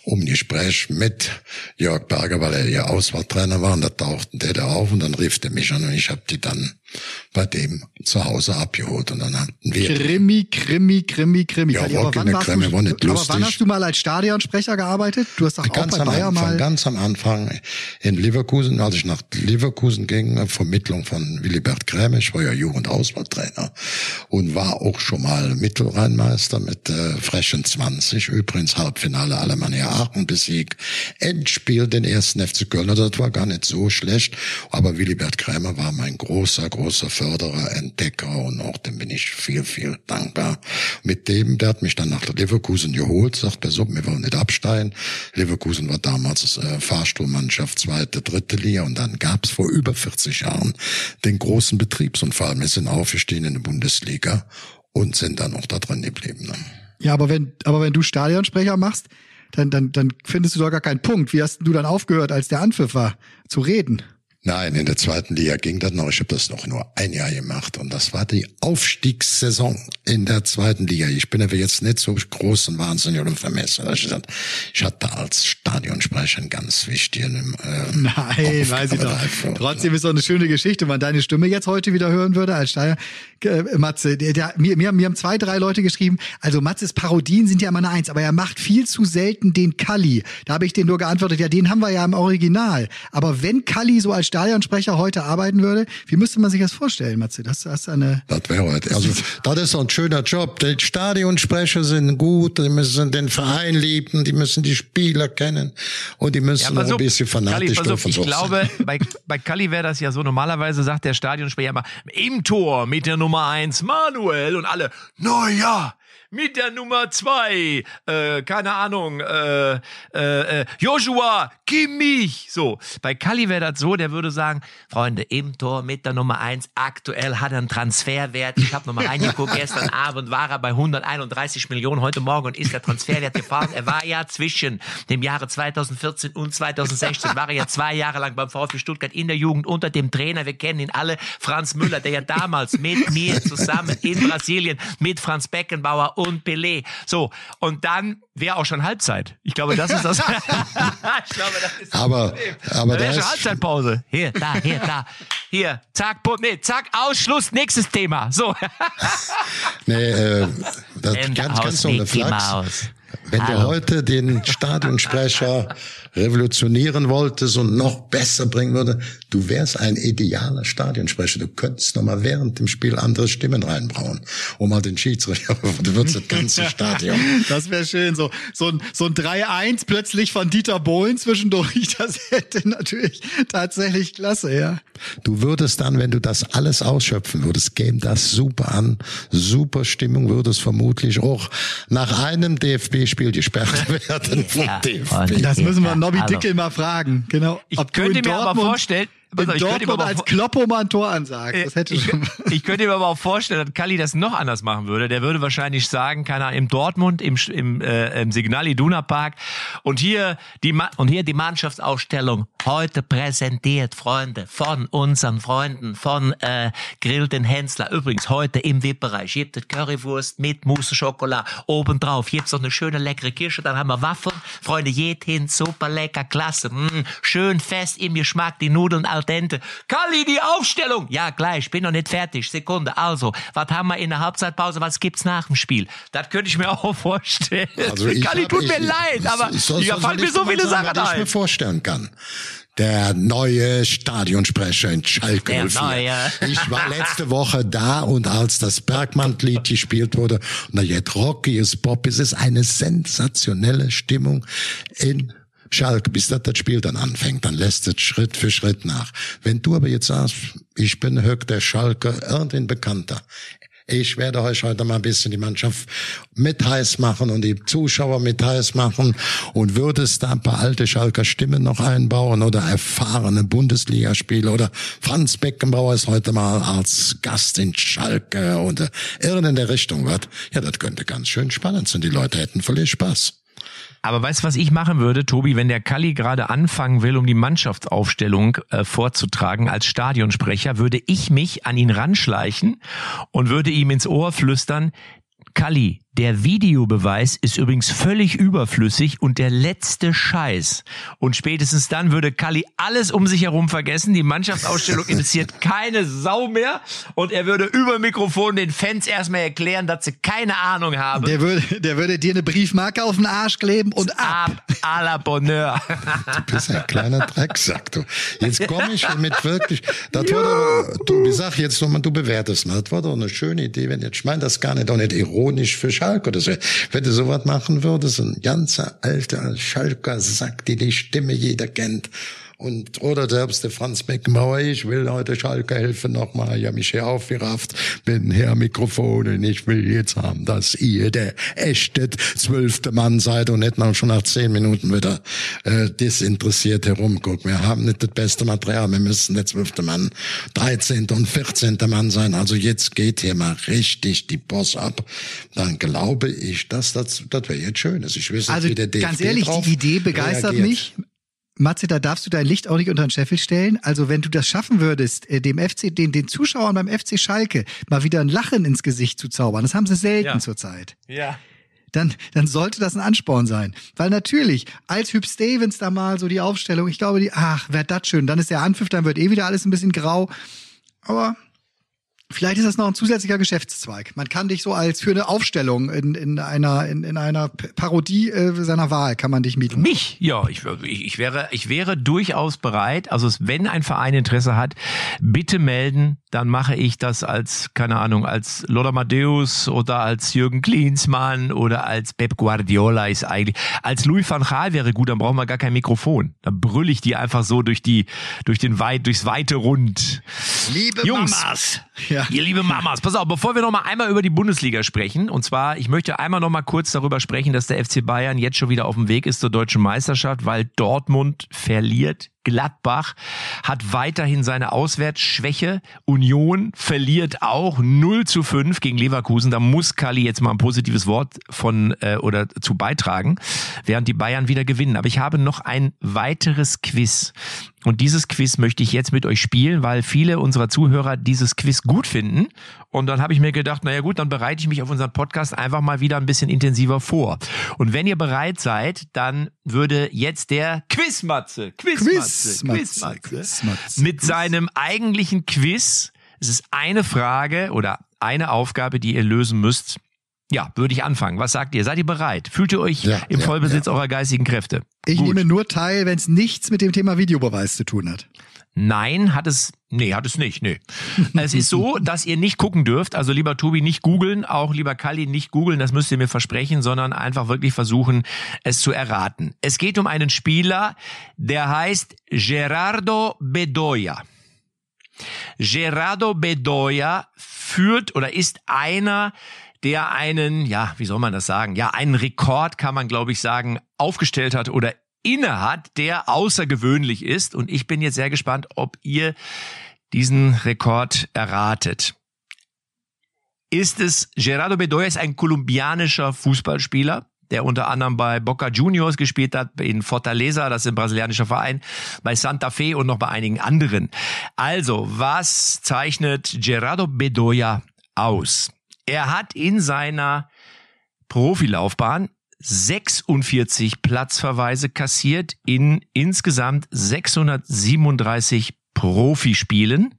Speaker 1: um Gespräch mit Jörg Berger, weil er ihr Auswahltrainer war. Und da tauchten der da auf und dann rief der mich an und ich habe die dann bei dem zu Hause abgeholt. Und dann hatten wir.
Speaker 2: Krimi, Krimi, Krimi, Krimi.
Speaker 1: Ja, war
Speaker 2: aber, wann
Speaker 1: keine Krimi,
Speaker 2: du,
Speaker 1: war nicht
Speaker 2: aber
Speaker 1: lustig.
Speaker 2: wann hast du mal als Stadionsprecher gearbeitet? Du hast doch auch
Speaker 1: Ganz
Speaker 2: bei
Speaker 1: am
Speaker 2: Bayer
Speaker 1: Anfang,
Speaker 2: mal.
Speaker 1: ganz am Anfang in Leverkusen, als ich nach Leverkusen ging, äh, Vermittlung von Willibert Kräme, ich war ja Jugendauswahltrainer und war auch schon mal Mittelrheinmeister mit äh, frechen 20, übrigens Halbfinale Alemannia Aachen besiegt, Endspiel den ersten FC Köln, also das war gar nicht so schlecht, aber Willibert Krämer war mein großer, großer Förderer, Entdecker und auch dem bin ich viel, viel dankbar. Mit dem, der hat mich dann nach Leverkusen geholt, sagt, pass auf, wir wollen nicht absteigen. Leverkusen war damals äh, Fahrstuhlmannschaft zweite, dritte Liga und dann gab's vor über 40 Jahren den großen Betriebsunfall. Wir sind aufgestiegen in die Bundesliga und sind dann auch da drin geblieben. Ne?
Speaker 2: Ja, aber wenn, aber wenn du Stadionsprecher machst, dann, dann, dann findest du doch gar keinen Punkt. Wie hast du dann aufgehört, als der Anpfiff war, zu reden?
Speaker 1: Nein, in der zweiten Liga ging das noch. Ich habe das noch nur ein Jahr gemacht und das war die Aufstiegssaison in der zweiten Liga. Ich bin aber jetzt nicht so groß und wahnsinnig oder vermessen. Ich, hatte als Stadionsprecher einen ganz wichtigen äh,
Speaker 2: Nein,
Speaker 1: Aufgabe
Speaker 2: weiß ich doch. Trotzdem ist doch eine schöne Geschichte, wenn man deine Stimme jetzt heute wieder hören würde als Steier. Äh, Matze, der, der, mir, mir, mir haben zwei, drei Leute geschrieben, also Matzes Parodien sind ja immer eine Eins, aber er macht viel zu selten den Kalli. Da habe ich den nur geantwortet, ja, den haben wir ja im Original. Aber wenn Kalli so als Stadionsprecher heute arbeiten würde, wie müsste man sich das vorstellen, Matze? Das, das ist eine...
Speaker 1: Das wäre heute. Also das ist doch ein schöner Job. Die Stadionsprecher sind gut, die müssen den Verein lieben, die müssen die Spieler kennen und die müssen
Speaker 3: pass
Speaker 1: noch ein bisschen fanatisch
Speaker 3: Kalli,
Speaker 1: dürfen
Speaker 3: Ich glaube, bei, bei Kalli wäre das ja so, normalerweise sagt der Stadionsprecher immer, im Tor mit der Nummer eins Manuel und alle, na ja, mit der Nummer zwei, äh, keine Ahnung, äh, äh, äh, Joshua, Kimmich. So, bei Kalli wäre das so, der würde sagen, Freunde, im Tor mit der Nummer eins, aktuell hat er einen Transferwert. Ich habe nochmal reingeguckt, gestern Abend war er bei 131 Millionen, heute Morgen ist der Transferwert gefallen. Er war ja zwischen dem Jahre 2014 und 2016, war er ja zwei Jahre lang beim VfB Stuttgart in der Jugend unter dem Trainer, wir kennen ihn alle, Franz Müller, der ja damals mit mir zusammen in Brasilien mit Franz Beckenbauer und Pelé. So, und dann wäre auch schon Halbzeit. Ich glaube, das ist das. ich glaube, das ist das
Speaker 1: Aber,
Speaker 3: Problem.
Speaker 1: aber
Speaker 3: da wäre schon Halbzeitpause. Hier, da, hier, da. Hier, zack, Punkt, nee, zack, Ausschluss, nächstes Thema. So.
Speaker 1: nee, äh, das ganz, ganz so eine Flachs. Wenn du
Speaker 3: Hallo.
Speaker 1: heute den Stadionsprecher revolutionieren wolltest und noch besser bringen würde, du wärst ein idealer Stadionsprecher. Du könntest noch mal während dem Spiel andere Stimmen reinbrauen, um mal den Schiedsrichter, du würdest das ganze Stadion.
Speaker 2: Das wäre schön. So, so ein, so ein 3-1 plötzlich von Dieter Bohlen zwischendurch. Das hätte natürlich tatsächlich klasse, ja.
Speaker 1: Du würdest dann, wenn du das alles ausschöpfen würdest, käme das super an, super Stimmung, würdest vermutlich auch nach einem DFB-Spiel gesperrt werden vom
Speaker 3: Ja,
Speaker 1: DFB.
Speaker 2: Das müssen wir Nobby
Speaker 3: hallo.
Speaker 2: Dickel mal fragen. Genau.
Speaker 3: Ich könnte mir aber
Speaker 2: Dortmund-
Speaker 3: vorstellen, pass auf, ich könnte mir
Speaker 2: Dortmund
Speaker 3: aber
Speaker 2: als Kloppo mal ein Tor ansagt. Das hätte
Speaker 3: ich,
Speaker 2: schon.
Speaker 3: ich könnte mir aber auch vorstellen, dass Kalli das noch anders machen würde. Der würde wahrscheinlich sagen, keine Ahnung, im Dortmund, im, im, äh, im Signal Iduna Park und hier die Ma und hier die Mannschaftsausstellung heute präsentiert, Freunde, von unseren Freunden von äh, Grill den Hensler. Übrigens heute im VIP-Bereich gibt es Currywurst mit Mousse Schokolade obendrauf. Gibt's noch eine schöne leckere Kirsche, dann haben wir Waffeln. Freunde, geht hin, super lecker, klasse. Mm, schön fest im Geschmack, die Nudeln al dente. Kalli, die Aufstellung! Ja, gleich, bin noch nicht fertig. Sekunde. Also, was haben wir in der Halbzeitpause, was gibt's nach dem Spiel? Das könnte ich mir auch vorstellen.
Speaker 1: Also ich
Speaker 3: Kalli,
Speaker 1: hab-
Speaker 3: tut
Speaker 1: ich-
Speaker 3: mir leid, aber
Speaker 1: soll
Speaker 3: fallen
Speaker 1: ich
Speaker 3: mir so viele
Speaker 1: sagen,
Speaker 3: Sachen
Speaker 1: was ich mir
Speaker 3: ein.
Speaker 1: vorstellen kann. Der neue Stadionsprecher in Schalke
Speaker 3: Der
Speaker 1: 04.
Speaker 3: neue.
Speaker 1: Ich war letzte Woche da und als das Bergmann-Lied gespielt wurde, na jetzt Rocky ist Pop, es ist eine sensationelle Stimmung in Schalke, bis das, das Spiel dann anfängt, dann lässt es Schritt für Schritt nach. Wenn du aber jetzt sagst, ich bin Höck der Schalke, irgendein Bekannter, ich werde euch heute mal ein bisschen die Mannschaft mit heiß machen und die Zuschauer mit heiß machen und würde es da ein paar alte Schalker Stimmen noch einbauen oder erfahrene Bundesligaspieler oder Franz Beckenbauer ist heute mal als Gast in Schalke oder irgend in der Richtung wird. Ja, das könnte ganz schön spannend sein. Die Leute hätten völlig Spaß.
Speaker 3: Aber weißt du, was ich machen würde, Tobi, wenn der Kalli gerade anfangen will, um die Mannschaftsaufstellung äh, vorzutragen als Stadionsprecher, würde ich mich an ihn ranschleichen und würde ihm ins Ohr flüstern, Kalli, der Videobeweis ist übrigens völlig überflüssig und der letzte Scheiß. Und spätestens dann würde Kalli alles um sich herum vergessen. Die Mannschaftsausstellung interessiert keine Sau mehr. Und er würde über Mikrofon den Fans erstmal erklären, dass sie keine Ahnung haben.
Speaker 2: Der würde, der würde dir eine Briefmarke auf den Arsch kleben und ab.
Speaker 3: ab à la Bonheur.
Speaker 1: Du bist ein kleiner Drecksack, du. Jetzt komme ich mit wirklich, das war doch, du, ich sag jetzt nochmal, du bewertest mal, das war doch eine schöne Idee, wenn jetzt, ich meine das gar nicht, auch nicht ironisch für Schalke oder so. Wenn du sowas machen würdest, ein ganzer alter Schalker Sack, die die Stimme jeder kennt. Und, oder selbst der Franz Beckenbauer, ich will heute Schalke helfen nochmal, ich habe mich hier aufgerafft, bin hier Mikrofon und ich will jetzt haben, dass ihr der echte zwölfte Mann seid und nicht mal schon nach zehn Minuten wieder äh, desinteressiert herumguckt. Wir haben nicht das beste Material, wir müssen der zwölfte Mann, 13. und 14. Mann sein. Also jetzt geht hier mal richtig die Boss ab. Dann glaube ich, dass das, das wäre jetzt schön. ist. Ich weiß
Speaker 2: Also
Speaker 1: nicht, wie der DFB
Speaker 2: ganz ehrlich, die Idee begeistert
Speaker 1: reagiert.
Speaker 2: mich. Matze, da darfst du dein Licht auch nicht unter den Scheffel stellen. Also wenn du das schaffen würdest, äh, dem FC, den, den Zuschauern beim FC Schalke mal wieder ein Lachen ins Gesicht zu zaubern, das haben sie selten
Speaker 3: Ja.
Speaker 2: zurzeit.
Speaker 3: Ja.
Speaker 2: Dann, dann sollte das ein Ansporn sein. Weil natürlich, als Hüb Stevens da mal so die Aufstellung, ich glaube, die, ach, wär das schön. Dann ist der Anpfiff, dann wird eh wieder alles ein bisschen grau. Aber vielleicht ist das noch ein zusätzlicher Geschäftszweig. Man kann dich so als für eine Aufstellung in, in einer, in, in einer Parodie äh, seiner Wahl kann man dich mieten.
Speaker 3: Mich? Ja, ich, ich, wäre, ich wäre durchaus bereit. Also wenn ein Verein Interesse hat, bitte melden. Dann mache ich das als, keine Ahnung, als Lothar Matthäus oder als Jürgen Klinsmann oder als Pep Guardiola ist eigentlich. Als Louis van Gaal wäre gut, dann brauchen wir gar kein Mikrofon. Dann brülle ich die einfach so durch die, durch den weit, durchs weite Rund.
Speaker 2: Liebe
Speaker 3: Jungs.
Speaker 2: Mamas. Ja.
Speaker 3: Ihr liebe Mamas, pass auf, bevor wir noch mal einmal über die Bundesliga sprechen, und zwar, ich möchte einmal noch mal kurz darüber sprechen, dass der FC Bayern jetzt schon wieder auf dem Weg ist zur deutschen Meisterschaft, weil Dortmund verliert. Gladbach hat weiterhin seine Auswärtsschwäche. Union verliert auch 0 zu 5 gegen Leverkusen. Da muss Kali jetzt mal ein positives Wort von äh, oder zu beitragen, während die Bayern wieder gewinnen. Aber ich habe noch ein weiteres Quiz. Und dieses Quiz möchte ich jetzt mit euch spielen, weil viele unserer Zuhörer dieses Quiz gut finden. Und dann habe ich mir gedacht, naja gut, dann bereite ich mich auf unseren Podcast einfach mal wieder ein bisschen intensiver vor. Und wenn ihr bereit seid, dann würde jetzt der Quizmatze, Quizmatze,
Speaker 2: Quizmatze, Quizmatze,
Speaker 3: mit seinem eigentlichen Quiz, es ist eine Frage oder eine Aufgabe, die ihr lösen müsst. Ja, würde ich anfangen. Was sagt ihr? Seid ihr bereit? Fühlt ihr euch
Speaker 1: Ja,
Speaker 3: im
Speaker 1: ja,
Speaker 3: Vollbesitz eurer geistigen Kräfte?
Speaker 2: Ich
Speaker 3: Gut.
Speaker 2: nehme nur teil, wenn es nichts mit dem Thema Videobeweis zu tun hat.
Speaker 3: Nein, hat es, nee, hat es nicht, nee. es ist so, dass ihr nicht gucken dürft, also lieber Tobi nicht googeln, auch lieber Kali nicht googeln, das müsst ihr mir versprechen, sondern einfach wirklich versuchen, es zu erraten. Es geht um einen Spieler, der heißt Gerardo Bedoya. Gerardo Bedoya führt oder ist einer, der einen, ja, wie soll man das sagen? Ja, einen Rekord kann man, glaube ich, sagen, aufgestellt hat oder inne hat, der außergewöhnlich ist. Und ich bin jetzt sehr gespannt, ob ihr diesen Rekord erratet. Ist es, Gerardo Bedoya ist ein kolumbianischer Fußballspieler, der unter anderem bei Boca Juniors gespielt hat, in Fortaleza, das ist ein brasilianischer Verein, bei Santa Fe und noch bei einigen anderen. Also, was zeichnet Gerardo Bedoya aus? Er hat in seiner Profilaufbahn 46 Platzverweise kassiert in insgesamt 637 Profispielen,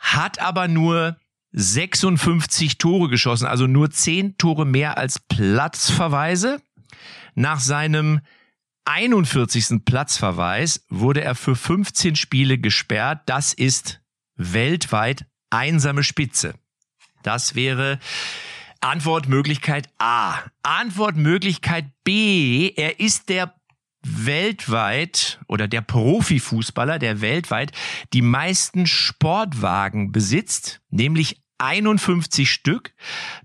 Speaker 3: hat aber nur 56 Tore geschossen, also nur 10 Tore mehr als Platzverweise. Nach seinem 41. Platzverweis wurde er für 15 Spiele gesperrt. Das ist weltweit einsame Spitze. Das wäre Antwortmöglichkeit A. Antwortmöglichkeit B. Er ist der weltweit oder der Profifußballer, der weltweit die meisten Sportwagen besitzt, nämlich 51 Stück,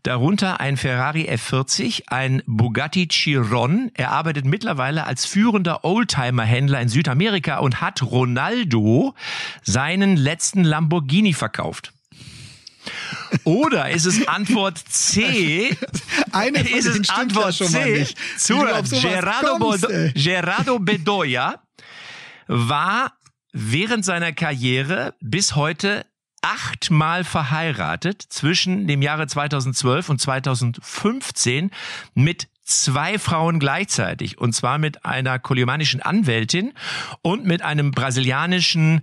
Speaker 3: darunter ein Ferrari F40, ein Bugatti Chiron. Er arbeitet mittlerweile als führender Oldtimer-Händler in Südamerika und hat Ronaldo seinen letzten Lamborghini verkauft. Oder ist es Antwort C?
Speaker 2: Eine von
Speaker 3: ist es Antwort
Speaker 2: ja schon mal
Speaker 3: C?
Speaker 2: nicht.
Speaker 3: Zu
Speaker 2: Wie du auf sowas
Speaker 3: Gerardo,
Speaker 2: kommst.
Speaker 3: Gerardo Bedoya war während seiner Karriere bis heute achtmal verheiratet zwischen dem Jahre 2012 und 2015 mit zwei Frauen gleichzeitig. Und zwar mit einer koliomanischen Anwältin und mit einem brasilianischen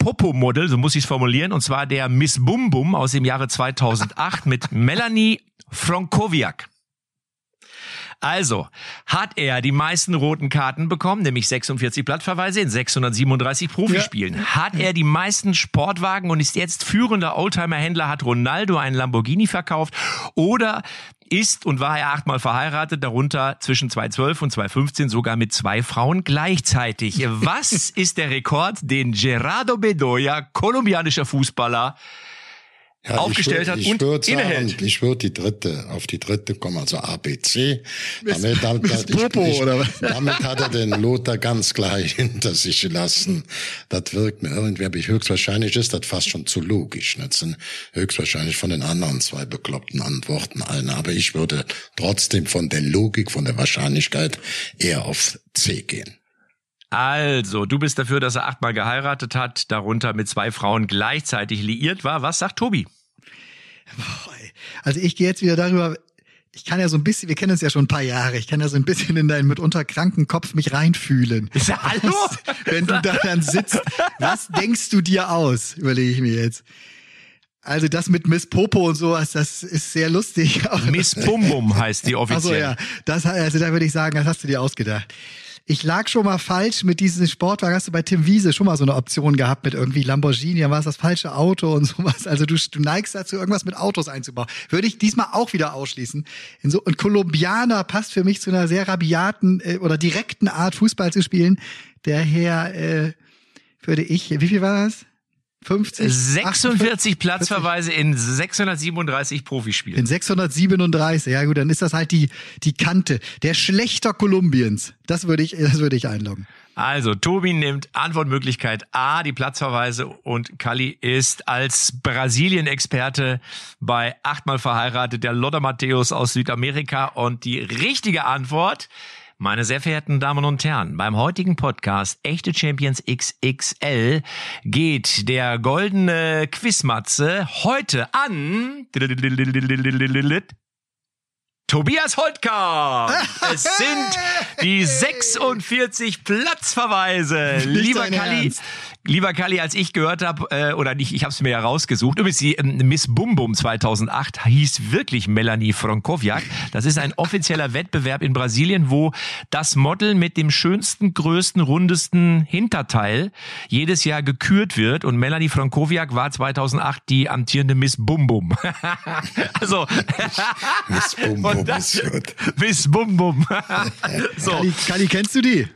Speaker 3: Popo-Model, so muss ich es formulieren, und zwar der Miss Bum Bum aus dem Jahre 2008 mit Melanie Frankowiak. Also hat er die meisten roten Karten bekommen, nämlich 46 Plattverweise in 637 Profispielen. Ja. Hat er die meisten Sportwagen und ist jetzt führender Oldtimer-Händler, hat Ronaldo einen Lamborghini verkauft oder ist und war er achtmal verheiratet, darunter zwischen 2012 und 2015 sogar mit zwei Frauen gleichzeitig. Was ist der Rekord, den Gerardo Bedoya, kolumbianischer Fußballer, ja, aufgestellt
Speaker 1: würd,
Speaker 3: hat und
Speaker 1: sagen, innehält. Ich würde die dritte, auf die dritte kommen, also ABC.
Speaker 2: Damit, damit, Miss Popo, ich, was?
Speaker 1: damit hat er den Lothar ganz klar hinter sich gelassen. Das wirkt mir irgendwie, aber ich höchstwahrscheinlich ist das fast schon zu logisch. Das sind höchstwahrscheinlich von den anderen zwei bekloppten Antworten eine. Aber ich würde trotzdem von der Logik, von der Wahrscheinlichkeit eher auf C gehen.
Speaker 3: Also, du bist dafür, dass er achtmal geheiratet hat, darunter mit zwei Frauen gleichzeitig liiert war. Was sagt Tobi?
Speaker 2: Also ich gehe jetzt wieder darüber, ich kann ja so ein bisschen, wir kennen uns ja schon ein paar Jahre, ich kann ja so ein bisschen in deinen mitunter kranken Kopf mich reinfühlen.
Speaker 3: Hallo?
Speaker 2: Was, wenn du da dann sitzt, was denkst du dir aus, überlege ich mir jetzt. Also das mit Miss Popo und sowas, das ist sehr lustig.
Speaker 3: Miss Bum Bum heißt die offiziell.
Speaker 2: Also ja, das, also da würde ich sagen, das hast du dir ausgedacht ich lag schon mal falsch mit diesem Sportwagen. Hast du bei Tim Wiese schon mal so eine Option gehabt mit irgendwie Lamborghini? Dann war es das falsche Auto und sowas. Also du, du neigst dazu, irgendwas mit Autos einzubauen. Würde ich diesmal auch wieder ausschließen. In so, ein Kolumbianer passt für mich zu einer sehr rabiaten äh, oder direkten Art, Fußball zu spielen. Daher äh, würde ich, wie viel war das? 50,
Speaker 3: 46 Platzverweise in 637 Profispielen.
Speaker 2: In 637, ja gut, dann ist das halt die, die Kante. Der Schlechter Kolumbiens. Das würde ich, das würde ich einloggen.
Speaker 3: Also, Tobi nimmt Antwortmöglichkeit A, die Platzverweise, und Kali ist als Brasilien-Experte bei achtmal verheiratet, der Lothar Matthäus aus Südamerika. Und die richtige Antwort meine sehr verehrten Damen und Herren, beim heutigen Podcast Echte Champions XXL geht der goldene Quizmatze heute an Tobias Holtkamp. Es sind die 46 Platzverweise. Lieber Kalli, Ernst. Lieber Kali, als ich gehört habe, äh, oder nicht, ich habe es mir ja rausgesucht, übrigens die äh, Miss Bum Bum 2008 hieß wirklich Melanie Frankowiak. Das ist ein offizieller Wettbewerb in Brasilien, wo das Model mit dem schönsten, größten, rundesten Hinterteil jedes Jahr gekürt wird. Und Melanie Frankowiak war 2008 die amtierende Miss Bum Bum. also
Speaker 1: Miss Bum Bum ist gut.
Speaker 3: Miss Bum Bum.
Speaker 2: so. Kali, Kali, kennst du die?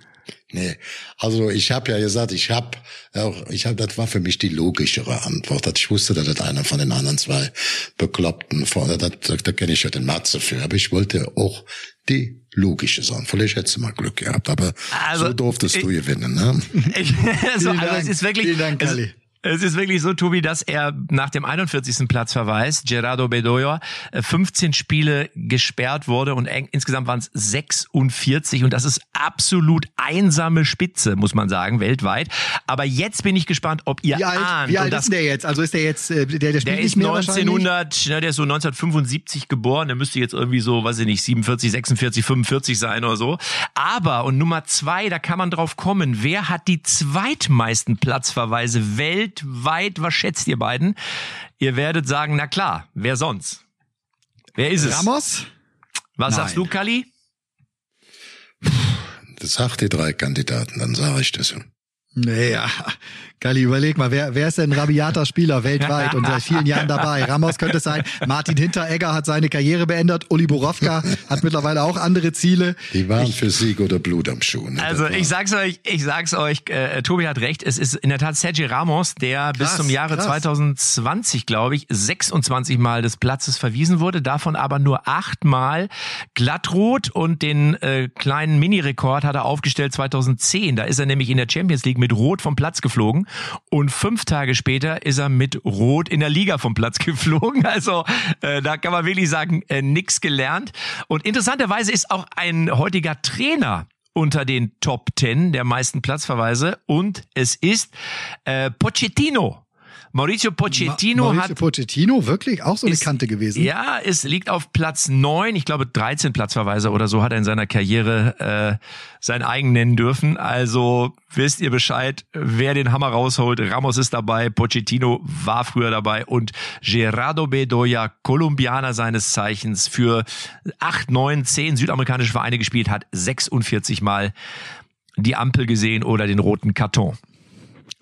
Speaker 1: Nee, also ich habe ja gesagt, ich habe auch, ich habe, das war für mich die logischere Antwort. Ich wusste, dass das einer von den anderen zwei Bekloppten, da, da, da kenne ich ja den Matze für, aber ich wollte auch die logische sein. Vielleicht hättest du mal Glück gehabt, aber also, so durftest ich, du gewinnen. Ne?
Speaker 3: Ich, also, also es ist wirklich, Vielen Dank, Kali. Es ist wirklich so, Tobi, dass er nach dem 41. Platz verweist, Gerardo Bedoya, 15 äh, Spiele gesperrt wurde und insgesamt waren es 46 und das ist absolut einsame Spitze, muss man sagen, weltweit. Aber jetzt bin ich gespannt, ob ihr
Speaker 2: wie alt,
Speaker 3: ahnt.
Speaker 2: Wie alt ist der jetzt? Also ist der jetzt, äh, der, der,
Speaker 3: der ist 1900, ne, der ist so 1975 geboren, der müsste jetzt irgendwie so, weiß ich nicht, 47, 46, 45 sein oder so. Aber, und Nummer zwei, da kann man drauf kommen, wer hat die zweitmeisten Platzverweise Welt weltweit, was schätzt ihr beiden? Ihr werdet sagen, na klar, wer sonst? Wer ist es?
Speaker 2: Ramos?
Speaker 3: Was Nein. sagst du, Kali?
Speaker 1: Das sagt die drei Kandidaten, dann sage ich das.
Speaker 2: Naja, Kali, überleg mal, wer, wer ist denn ein rabiater Spieler weltweit und seit vielen Jahren dabei? Ramos könnte es sein. Martin Hinteregger hat seine Karriere beendet. Uli Borowka hat mittlerweile auch andere Ziele.
Speaker 1: Die waren ich, für Sieg oder Blut am Schuh. Ne?
Speaker 3: Also ich sag's euch, ich sag's euch, äh, Tobi hat recht. Es ist in der Tat Sergio Ramos, der krass, bis zum Jahre krass. 2020, glaube ich, 26 Mal des Platzes verwiesen wurde, davon aber nur acht Mal glattrot und den äh, kleinen Mini-Rekord hat er aufgestellt 2010. Da ist er nämlich in der Champions League mit Rot vom Platz geflogen und fünf Tage später ist er mit Rot in der Liga vom Platz geflogen. Also äh, da kann man wirklich sagen, äh, nix gelernt. Und interessanterweise ist auch ein heutiger Trainer unter den Top Ten der meisten Platzverweise und es ist äh, Pochettino. Maurizio Pochettino
Speaker 2: Mauricio
Speaker 3: hat
Speaker 2: Pochettino, wirklich auch so eine
Speaker 3: Ist-
Speaker 2: Kante gewesen.
Speaker 3: Ja, es liegt auf Platz neun. Ich glaube, 13 Platzverweise oder so hat er in seiner Karriere äh, sein eigen nennen dürfen. Also wisst ihr Bescheid, wer den Hammer rausholt. Ramos ist dabei, Pochettino war früher dabei und Gerardo Bedoya, Kolumbianer seines Zeichens, für acht, neun, zehn südamerikanische Vereine gespielt hat, 46 Mal die Ampel gesehen oder den roten Karton.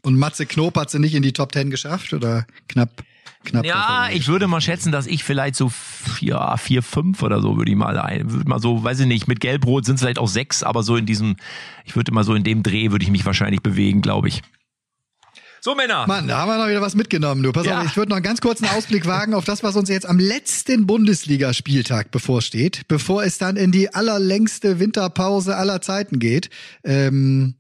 Speaker 2: Und Matze Knob hat sie nicht in die Top Ten geschafft oder knapp, knapp.
Speaker 3: Ja, ich würde mal schätzen, dass ich vielleicht so vier, vier, fünf oder so würde ich mal ein, würde mal so, weiß ich nicht, mit Gelbrot sind es vielleicht auch sechs, aber so in diesem, ich würde mal so in dem Dreh würde ich mich wahrscheinlich bewegen, glaube ich. So Männer.
Speaker 2: Mann, da haben wir noch wieder was mitgenommen. Du, pass
Speaker 3: Ja.
Speaker 2: auf, ich würde noch einen ganz kurzen Ausblick wagen auf das, was uns jetzt am letzten Bundesligaspieltag bevorsteht, bevor es dann in die allerlängste Winterpause aller Zeiten geht. Ähm,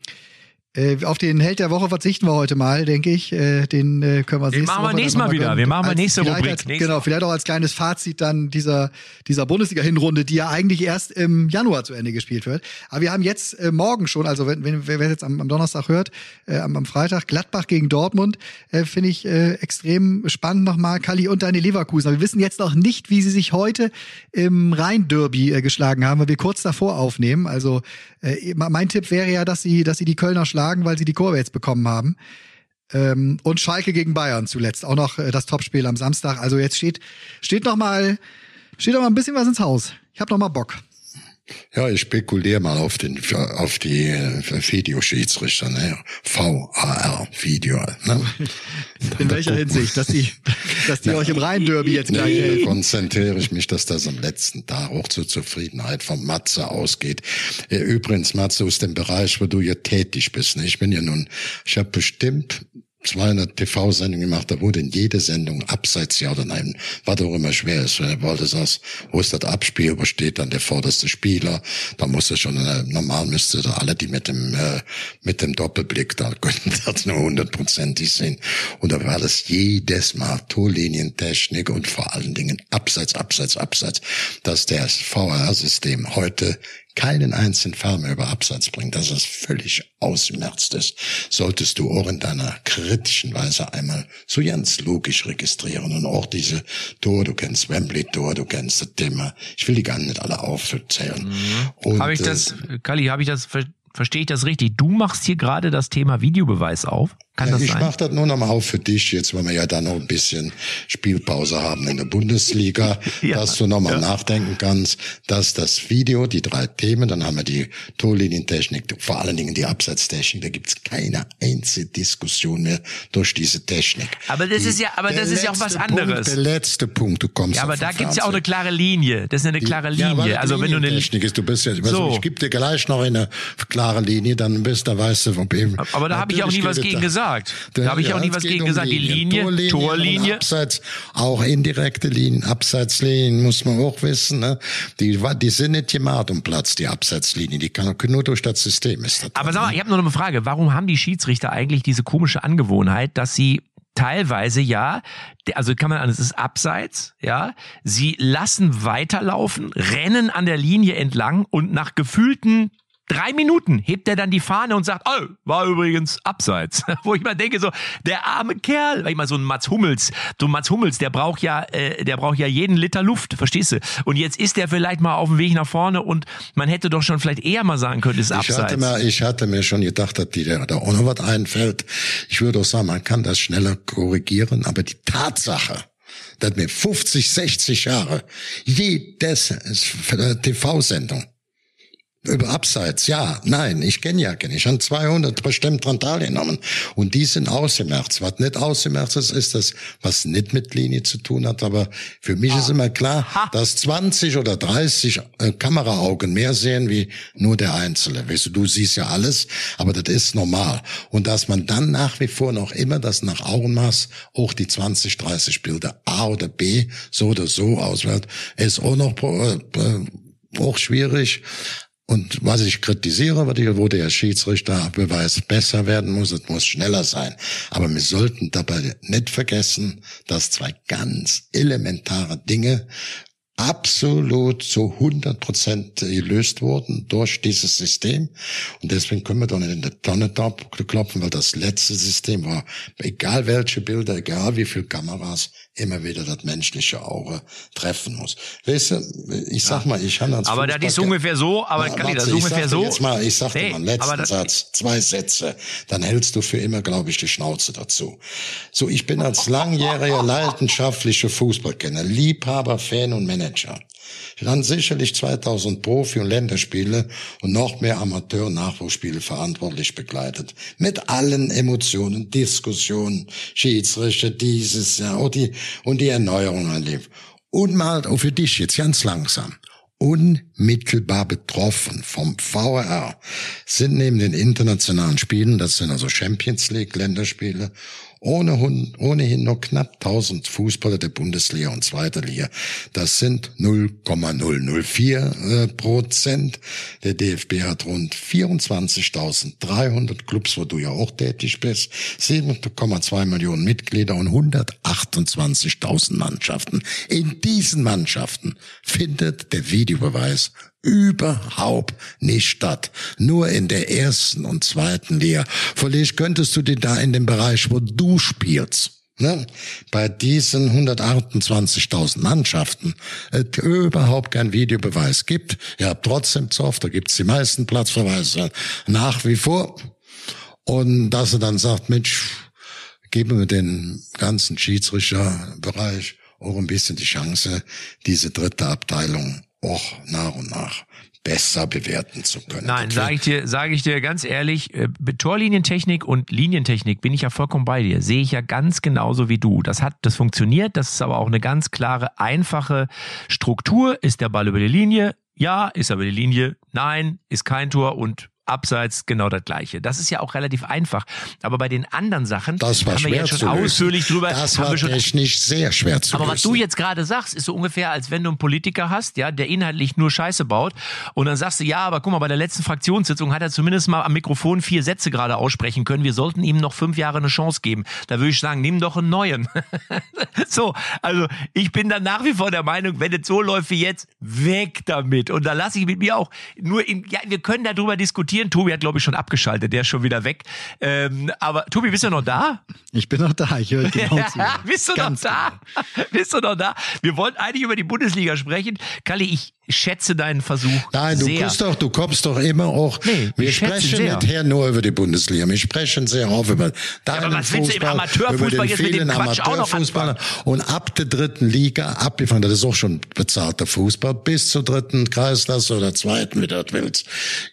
Speaker 2: äh, auf den Held der Woche verzichten wir heute mal, denke ich. Äh, den äh, können wir
Speaker 3: Den
Speaker 2: nächste
Speaker 3: machen wir nächstes Mal wieder. Wir machen mal nächste Rubrik.
Speaker 2: Als,
Speaker 3: Nächste
Speaker 2: genau, vielleicht auch als kleines Fazit dann dieser, dieser Bundesliga-Hinrunde, die ja eigentlich erst im Januar zu Ende gespielt wird. Aber wir haben jetzt äh, morgen schon, also wenn, wenn wer wer jetzt am, am Donnerstag hört, äh, am, am Freitag, Gladbach gegen Dortmund, äh, finde ich äh, extrem spannend nochmal. Kali und deine Leverkusen. Aber wir wissen jetzt noch nicht, wie sie sich heute im Rhein-Derby äh, geschlagen haben, weil wir kurz davor aufnehmen. Also äh, mein Tipp wäre ja, dass sie, dass sie die Kölner schlagen, weil sie die Kurve jetzt bekommen haben. Ähm, und Schalke gegen Bayern zuletzt. Auch noch äh, das Topspiel am Samstag. Also jetzt steht, steht noch mal, steht noch mal ein bisschen was ins Haus. Ich habe noch mal Bock.
Speaker 1: Ja, ich spekuliere mal auf den auf die äh, Videoschiedsrichter, ne? VAR Video. Ne?
Speaker 2: In welcher Hinsicht, dass die, dass die euch im Rhein-Derby jetzt gleich
Speaker 1: Nee,
Speaker 2: helfen.
Speaker 1: konzentriere ich mich, dass das am letzten Tag auch zur Zufriedenheit von Matze ausgeht. Äh, Übrigens, Matze, aus dem Bereich, wo du ja tätig bist. Ne? Ich bin ja nun, ich habe bestimmt 200 TV-Sendungen gemacht, da wurde in jede Sendung abseits ja oder nein, was auch immer schwer ist, wenn du sagst, wo ist das Abspiel, wo steht dann der vorderste Spieler, da muss es schon, äh, normal müsste da alle, die mit dem, äh, mit dem Doppelblick, da könnten das nur hundertprozentig sehen. Und da war das jedes Mal Torlinientechnik und vor allen Dingen Abseits, Abseits, Abseits, dass das VR-System heute keinen einzigen Fall mehr über Abseits bringt, dass es völlig ausgemerzt ist, solltest du auch in deiner kritischen Weise einmal so ganz logisch registrieren und auch diese Tor, du kennst Wembley-Tor, du kennst das Thema, ich will die gar nicht alle aufzählen. Und,
Speaker 3: Habe ich
Speaker 1: äh,
Speaker 3: das, Kali, habe ich das, ver verstehe ich das richtig? Du machst hier gerade das Thema Videobeweis auf? Kann
Speaker 1: Ja,
Speaker 3: das
Speaker 1: ich
Speaker 3: sein?
Speaker 1: mache das nur noch mal auf für dich, jetzt weil wir ja dann noch ein bisschen Spielpause haben in der Bundesliga,
Speaker 3: Ja,
Speaker 1: dass du noch mal
Speaker 3: ja.
Speaker 1: nachdenken kannst, dass das Video, die drei Themen, dann haben wir die Torlinientechnik, vor allen Dingen die Abseitstechnik, da gibt's keine einzige Diskussion mehr durch diese Technik.
Speaker 3: Aber das
Speaker 1: Die-
Speaker 3: ist ja, aber das ist ja auch was anderes.
Speaker 1: Punkt, der letzte Punkt, du kommst
Speaker 3: Ja, aber da gibt's ja auch eine klare Linie. Das ist eine klare
Speaker 1: Ja, weil
Speaker 3: Linie. Also wenn du eine
Speaker 1: Linientechnik ist, du bist ja,
Speaker 3: So.
Speaker 1: ich gebe dir gleich noch eine klare Linie, dann bist, da weißt du, ob eben.
Speaker 3: Aber da habe ich auch nie was gegen
Speaker 1: es
Speaker 3: gesagt. Da habe ich auch nie was gegen
Speaker 1: um
Speaker 3: gesagt. Die
Speaker 1: Linien.
Speaker 3: Linie,
Speaker 1: Torlinie,
Speaker 3: Torlinie.
Speaker 1: Abseits, auch indirekte Linien, Abseitslinien muss man auch wissen. Ne? Die, die sind nicht gemacht um Platz, die Abseitslinien. Die kann nur durch das System ist das.
Speaker 3: Aber sag mal,
Speaker 1: ne?
Speaker 3: ich habe noch eine Frage. Warum haben die Schiedsrichter eigentlich diese komische Angewohnheit, dass sie teilweise ja, also kann man an, es ist abseits, ja, sie lassen weiterlaufen, rennen an der Linie entlang und nach gefühlten drei Minuten hebt er dann die Fahne und sagt, oh, war übrigens abseits. Wo ich mal denke, so, der arme Kerl, weil ich mal so ein Mats Hummels, so ein Mats Hummels, der braucht ja, äh, der braucht ja jeden Liter Luft, verstehst du? Und jetzt ist der vielleicht mal auf dem Weg nach vorne und man hätte doch schon vielleicht eher mal sagen können, ist
Speaker 1: Ich
Speaker 3: abseits.
Speaker 1: hatte, mir, ich hatte mir schon gedacht, dass die, da auch noch was einfällt. Ich würde auch sagen, man kann das schneller korrigieren, aber die Tatsache, dass mir 50, 60 Jahre jedes TV-Sendung über Abseits, ja, nein, ich kenne ja keine. Ich habe 200 bestimmt dran teilgenommen. Und die sind ausgemerzt. Was nicht ausgemerzt ist, ist das, was nicht mit Linie zu tun hat. Aber für mich ist immer klar, dass 20 oder 30 äh, Kameraaugen mehr sehen wie nur der Einzelne. Weißt du, du siehst ja alles, aber das ist normal. Und dass man dann nach wie vor noch immer das nach Augenmaß auch die 20, 30 Bilder A oder B so oder so auswählt, ist auch noch äh, äh, auch schwierig. Und was ich kritisiere, wo der Schiedsrichterbeweis besser werden muss, es muss schneller sein. Aber wir sollten dabei nicht vergessen, dass zwei ganz elementare Dinge absolut zu 100 Prozent gelöst worden durch dieses System. Und deswegen können wir doch nicht in der Tonne klopfen, weil das letzte System war, egal welche Bilder, egal wie viele Kameras, immer wieder das menschliche Auge treffen muss. Weißt du, ich sag mal, ich habe als
Speaker 3: Aber das ist ungefähr so, aber
Speaker 1: ja,
Speaker 3: Kalli, das ist ungefähr so.
Speaker 1: Jetzt mal, ich sag dir
Speaker 3: Nee,
Speaker 1: mal einen letzten
Speaker 3: das-
Speaker 1: Satz, zwei Sätze, dann hältst du für immer, glaube ich, die Schnauze dazu. So, ich bin als langjähriger leidenschaftlicher Fußballkenner, Liebhaber, Fan und Manager. Dann sicherlich 2000 Profi- und Länderspiele und noch mehr Amateur- und Nachwuchsspiele verantwortlich begleitet. Mit allen Emotionen, Diskussionen, Schiedsrichter, dieses Jahr und die, und die Erneuerung erlebt. Und mal auch für dich jetzt ganz langsam. Unmittelbar betroffen vom VRR sind neben den internationalen Spielen, das sind also Champions League Länderspiele, ohne, ohnehin nur knapp 1000 Fußballer der Bundesliga und zweiter Liga. Das sind 0,004 äh, Prozent. Der DFB hat rund 24.300 Clubs, wo du ja auch tätig bist, 7,2 Millionen Mitglieder und 128.000 Mannschaften. In diesen Mannschaften findet der Videobeweis überhaupt nicht statt. Nur in der ersten und zweiten Liga. Vielleicht könntest du dir da in dem Bereich, wo du spielst, ne, bei diesen 128.000 Mannschaften es überhaupt keinen Videobeweis gibt. Ihr habt trotzdem Zoff, da gibt's die meisten Platzverweise nach wie vor. Und dass er dann sagt, Mensch, geben wir den ganzen Schiedsrichterbereich auch ein bisschen die Chance, diese dritte Abteilung auch nach und nach besser bewerten zu können.
Speaker 3: Nein, sage ich dir, sage ich dir ganz ehrlich, äh, Torlinientechnik und Linientechnik bin ich ja vollkommen bei dir. Sehe ich ja ganz genauso wie du. Das hat, das funktioniert. Das ist aber auch eine ganz klare, einfache Struktur. Ist der Ball über die Linie? Ja. Ist er über die Linie? Nein. Ist kein Tor und Abseits genau das gleiche. Das ist ja auch relativ einfach. Aber bei den anderen Sachen
Speaker 1: Das war
Speaker 3: haben wir ja schon ausführlich drüber.
Speaker 1: Das war
Speaker 3: schon,
Speaker 1: technisch sehr schwer zu
Speaker 3: aber
Speaker 1: lösen.
Speaker 3: was du jetzt gerade sagst, ist so ungefähr, als wenn du einen Politiker hast, ja, der inhaltlich nur Scheiße baut und dann sagst du, ja, aber guck mal, bei der letzten Fraktionssitzung hat er zumindest mal am Mikrofon vier Sätze gerade aussprechen können. Wir sollten ihm noch fünf Jahre eine Chance geben. Da würde ich sagen, nimm doch einen neuen. so, also ich bin dann nach wie vor der Meinung, wenn es so läuft wie jetzt, weg damit. Und da lasse ich mit mir auch nur in, ja, wir können darüber diskutieren. Tobi hat, glaube ich, schon abgeschaltet, der ist schon wieder weg. Ähm, aber Tobi, bist du noch da?
Speaker 2: Ich bin noch da, ich höre genau zu.
Speaker 3: Bist du
Speaker 2: Ganz
Speaker 3: noch da? Bist du noch da? Wir wollten eigentlich über die Bundesliga sprechen. Kalli, ich schätze deinen Versuch.
Speaker 1: Nein, du
Speaker 3: sehr.
Speaker 1: doch, du kommst doch immer auch.
Speaker 3: Nee,
Speaker 1: wir sprechen
Speaker 3: sehr.
Speaker 1: nicht nur über die Bundesliga. Wir sprechen sehr oft über deinen
Speaker 3: aber was willst du im
Speaker 1: Fußball,
Speaker 3: Amateurfußball
Speaker 1: über den
Speaker 3: jetzt
Speaker 1: vielen
Speaker 3: Quatsch auch noch
Speaker 1: Amateurfußballer. Und ab der dritten Liga, abgefangen, das ist auch schon bezahlter Fußball, bis zur dritten Kreisklasse oder zweiten, wie du das willst,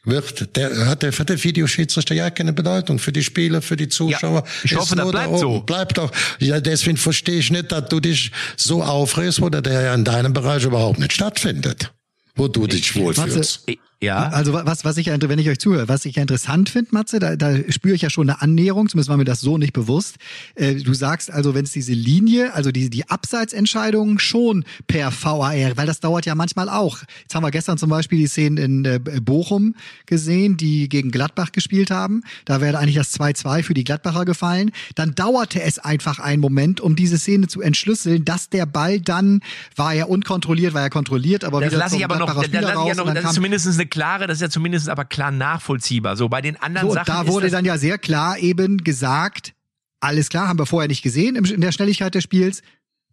Speaker 1: wird, der, hat der, hat der Videoschiedsrichter ja keine Bedeutung für die Spieler, für die Zuschauer.
Speaker 3: ich hoffe, das
Speaker 1: da
Speaker 3: bleibt
Speaker 1: oben.
Speaker 3: so.
Speaker 1: Bleibt doch. Ja, deswegen verstehe ich nicht, dass du dich so aufregst, wo der ja in deinem Bereich überhaupt nicht stattfindet. Wo du dich wohlfühlst.
Speaker 3: Ja.
Speaker 2: Also wa- was, was ich, ja wenn ich euch zuhöre, was ich ja interessant finde, Matze, da, da spüre ich ja schon eine Annäherung, zumindest war mir das so nicht bewusst. Äh, du sagst also, wenn es diese Linie, also die, die Abseitsentscheidungen schon per VAR, weil das dauert ja manchmal auch. Jetzt haben wir gestern zum Beispiel die Szenen in äh, Bochum gesehen, die gegen Gladbach gespielt haben. Da wäre eigentlich das 2-2 für die Gladbacher gefallen. Dann dauerte es einfach einen Moment, um diese Szene zu entschlüsseln, dass der Ball dann, war ja unkontrolliert, war ja kontrolliert, aber
Speaker 3: Das
Speaker 2: wieder
Speaker 3: lasse ich aber noch,
Speaker 2: Gladbacher
Speaker 3: das,
Speaker 2: Spieler
Speaker 3: lasse ich ja noch, das ist zumindest eine klare, das ist ja zumindest aber klar nachvollziehbar. So, bei den anderen
Speaker 2: So,
Speaker 3: Sachen
Speaker 2: da wurde dann ja sehr klar eben gesagt, alles klar, haben wir vorher nicht gesehen in der Schnelligkeit des Spiels.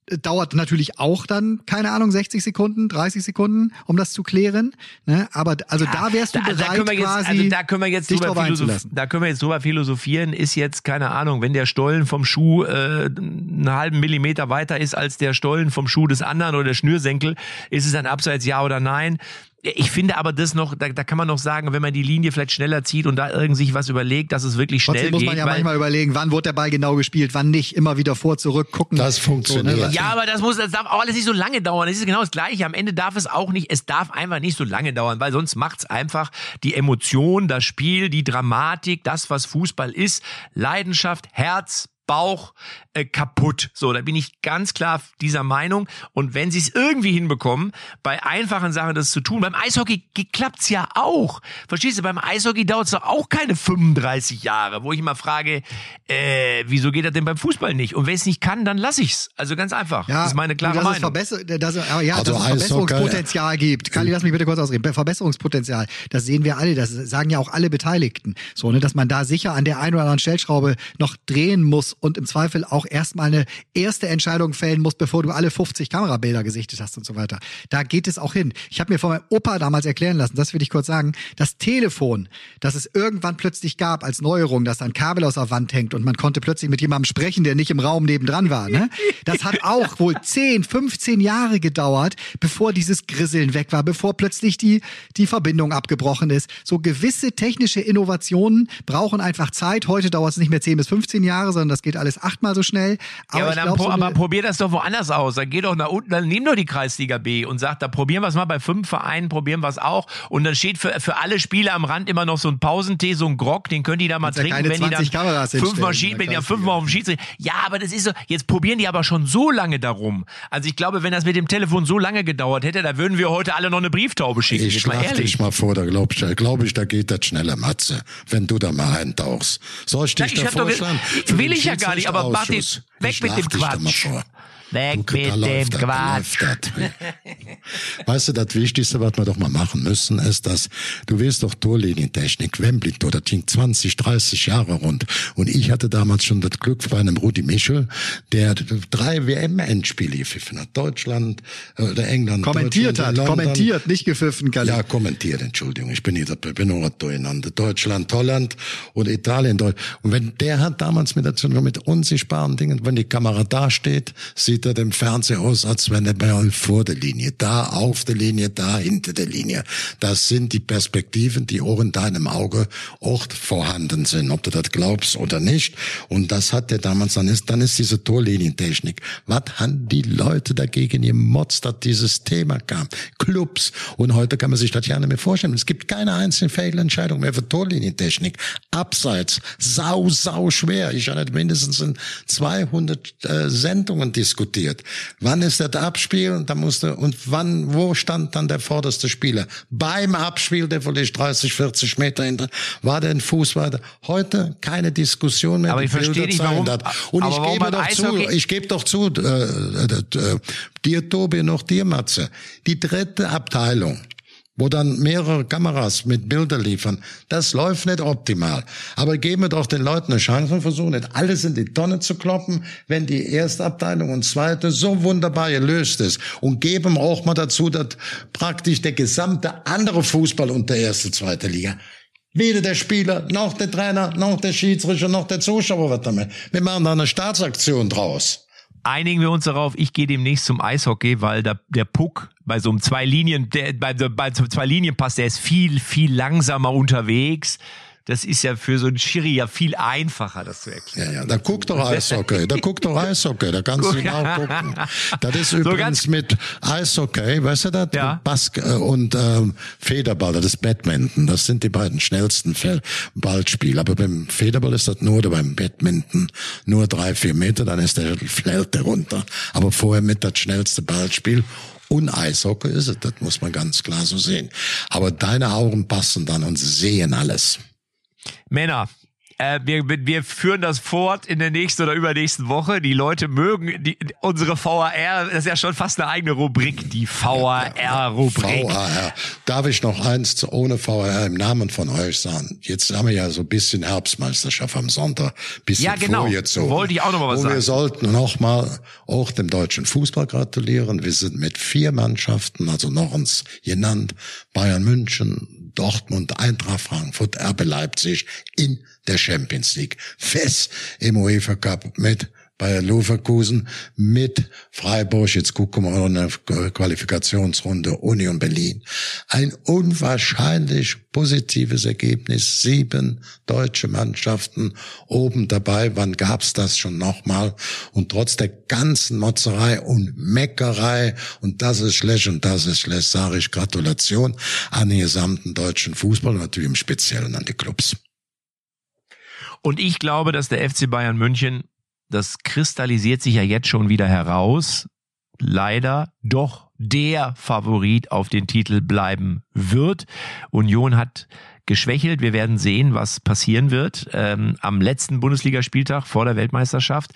Speaker 2: Äh, Dauert natürlich auch dann, keine Ahnung, 60 Sekunden, 30 Sekunden, um das zu klären. Ne? Aber also da wärst du
Speaker 3: da,
Speaker 2: bereit,
Speaker 3: da können wir jetzt,
Speaker 2: quasi
Speaker 3: also da können wir jetzt drüber
Speaker 2: drauf
Speaker 3: philosoph
Speaker 2: einzulassen.
Speaker 3: da können wir jetzt drüber philosophieren, ist jetzt, keine Ahnung, wenn der Stollen vom Schuh äh, einen halben Millimeter weiter ist als der Stollen vom Schuh des anderen oder der Schnürsenkel, ist es ein Abseits ja oder nein? Ich finde aber das noch, da, da kann man noch sagen, wenn man die Linie vielleicht schneller zieht und da irgend sich was überlegt, dass es wirklich schnell
Speaker 2: Trotzdem muss
Speaker 3: geht.
Speaker 2: man ja manchmal überlegen, wann wurde der Ball genau gespielt, wann nicht, immer wieder vor, zurück, gucken.
Speaker 1: Das funktioniert.
Speaker 2: was-
Speaker 3: Ja, aber das muss, das darf auch alles nicht so lange dauern. Das ist genau das Gleiche. Am Ende darf es auch nicht, es darf einfach nicht so lange dauern, weil sonst macht's einfach die Emotion, das Spiel, die Dramatik, das, was Fußball ist, Leidenschaft, Herz, Bauch äh, kaputt. So, da bin ich ganz klar dieser Meinung. Und wenn sie es irgendwie hinbekommen, bei einfachen Sachen das zu tun, beim Eishockey klappt's ja auch. Verstehst du, beim Eishockey dauert's doch auch keine 35 Jahre, wo ich immer frage, äh, wieso geht das denn beim Fußball nicht? Und wenn es nicht kann, dann lass ich's. Also ganz einfach. Ja, das ist meine klare Meinung.
Speaker 2: Es Verbesser dass, ja, also dass es Verbesserungspotenzial gibt. Kali, lass mich bitte kurz ausreden. Verbesserungspotenzial, das sehen wir alle, das sagen ja auch alle Beteiligten. So, ne, dass man da sicher an der einen oder anderen Stellschraube noch drehen muss und im Zweifel auch erstmal eine erste Entscheidung fällen muss, bevor du alle 50 Kamerabilder gesichtet hast und so weiter. Da geht es auch hin. Ich habe mir von meinem Opa damals erklären lassen, das will ich kurz sagen, das Telefon, das es irgendwann plötzlich gab als Neuerung, dass da ein Kabel aus der Wand hängt und man konnte plötzlich mit jemandem sprechen, der nicht im Raum nebendran war. Ne? Das hat auch wohl 10, 15 Jahre gedauert, bevor dieses Grisseln weg war, bevor plötzlich die, die Verbindung abgebrochen ist. So gewisse technische Innovationen brauchen einfach Zeit. Heute dauert es nicht mehr 10 bis 15 Jahre, sondern das geht alles achtmal so schnell.
Speaker 3: Aber, ja, aber, dann glaub, so aber probier das doch woanders aus. Dann geh doch nach unten, dann nimm doch die Kreisliga B und sag, da probieren wir es mal bei fünf Vereinen, probieren wir es auch. Und dann steht für, für alle Spieler am Rand immer noch so ein Pausentee, so ein Grog, den können die da mal trinken, wenn die dann
Speaker 2: Kameras
Speaker 3: fünfmal, Schied, wenn die fünfmal auf dem Schiedsrichter. Ja, aber das ist so, jetzt probieren die aber schon so lange darum. Also ich glaube, wenn das mit dem Telefon so lange gedauert hätte, da würden wir heute alle noch eine Brieftaube schicken.
Speaker 1: Ich schlaf dich mal vor, da glaube ich, glaub ich, da geht das schneller, Matze, wenn du da mal eintauchst. Soll ich dich ja, ich da vorstellen?
Speaker 3: Will ich ja gar nicht, aber Martin, weg mit dem Quatsch. Weg mit dem Quatsch.
Speaker 1: weißt du, das Wichtigste, was wir doch mal machen müssen, ist, dass du willst doch Torlinientechnik, Wembley, das ging 20, 30 Jahre rund. Und ich hatte damals schon das Glück bei einem Rudi Michel, der drei WM-Endspiele gepfiffen hat. Deutschland äh, oder England.
Speaker 2: Kommentiert
Speaker 1: hat,
Speaker 2: kommentiert, nicht gepfiffen,
Speaker 1: Kalle. Ja, kommentiert, Entschuldigung. Ich bin hier, bin nur durcheinander. Deutschland, Holland und Italien. Und wenn der hat damals mit, mit unsichtbaren Dingen, wenn die Kamera da steht, sieht er dem Fernseher aus, als wenn er vor der Linie, da auf der Linie, da hinter der Linie. Das sind die Perspektiven, die auch in deinem Auge auch vorhanden sind, ob du das glaubst oder nicht. Und das hat der damals, dann ist, dann ist diese Torlinientechnik. Was haben die Leute dagegen gemotzt, dass dieses Thema kam? Clubs. Und heute kann man sich das ja nicht mehr vorstellen. Es gibt keine einzelne Fehlentscheidung mehr für Torlinientechnik. Abseits. Sau, sau schwer. Ich habe mindestens in 200 äh, Sendungen diskutiert diskutiert. Wann ist das Abspiel? Und da musste, und wann, wo stand dann der vorderste Spieler? Beim Abspiel, der vielleicht 30, 40 Meter hinter, war der ein Fuß weiter. Heute keine Diskussion mehr.
Speaker 3: Aber ich verstehe nicht, warum,
Speaker 1: das. Und ich gebe doch zu, ich gebe doch zu, äh, äh, äh, dir Tobi, noch dir Matze, die dritte Abteilung wo dann mehrere Kameras mit Bilder liefern. Das läuft nicht optimal. Aber geben wir doch den Leuten eine Chance und versuchen nicht alles in die Tonne zu kloppen, wenn die erste Abteilung und zweite so wunderbar gelöst ist. Und geben auch mal dazu, dass praktisch der gesamte andere Fußball und der erste, zweite Liga Weder der Spieler, noch der Trainer, noch der Schiedsrichter, noch der Zuschauer wird damit. Wir machen da eine Staatsaktion draus
Speaker 3: einigen wir uns darauf, ich gehe demnächst zum Eishockey, weil da, der Puck bei so einem zwei Linien, der, bei, bei zwei Linien passt, der ist viel, viel langsamer unterwegs das ist ja für so einen Schiri ja viel einfacher, das zu erklären.
Speaker 1: Ja, ja, da guck doch Eishockey, da guck doch Eishockey, da kannst du auch gucken. Das ist so übrigens mit Eishockey, weißt du das? Ja. Bask äh, und ähm, Federball, das ist Badminton, das sind die beiden schnellsten Ballspiele. Aber beim Federball ist das nur, oder beim Badminton nur drei, vier Meter, dann ist der der runter. Aber vorher mit das schnellste Ballspiel und Eishockey ist es, das muss man ganz klar so sehen. Aber deine Augen passen dann und sehen alles.
Speaker 3: Männer, äh, wir, wir führen das fort in der nächsten oder übernächsten Woche. Die Leute mögen die, unsere VAR, das ist ja schon fast eine eigene Rubrik, die VAR-Rubrik.
Speaker 1: VAR. Darf ich noch eins ohne VAR im Namen von euch sagen? Jetzt haben wir ja so ein bisschen Herbstmeisterschaft am Sonntag, bisschen
Speaker 3: ja, genau.
Speaker 1: vorgezogen.
Speaker 3: Wollte ich auch noch mal was
Speaker 1: Und
Speaker 3: sagen.
Speaker 1: wir sollten noch mal auch dem deutschen Fußball gratulieren. Wir sind mit vier Mannschaften, also noch uns genannt, Bayern München, Dortmund, Eintracht Frankfurt, RB Leipzig in der Champions League. Fest im UEFA Cup mit Bayer Leverkusen mit Freiburg. Jetzt gucken wir mal in der Qualifikationsrunde Union Berlin. Ein unwahrscheinlich positives Ergebnis. Sieben deutsche Mannschaften oben dabei. Wann gab's das schon nochmal? Und trotz der ganzen Motzerei und Meckerei und das ist schlecht und das ist schlecht, sage ich Gratulation an den gesamten deutschen Fußball natürlich im Speziellen an die Clubs.
Speaker 3: Und ich glaube, dass der FC Bayern München das kristallisiert sich ja jetzt schon wieder heraus, leider doch der Favorit auf den Titel bleiben wird. Union hat geschwächelt. Wir werden sehen, was passieren wird ähm, am letzten Bundesligaspieltag vor der Weltmeisterschaft.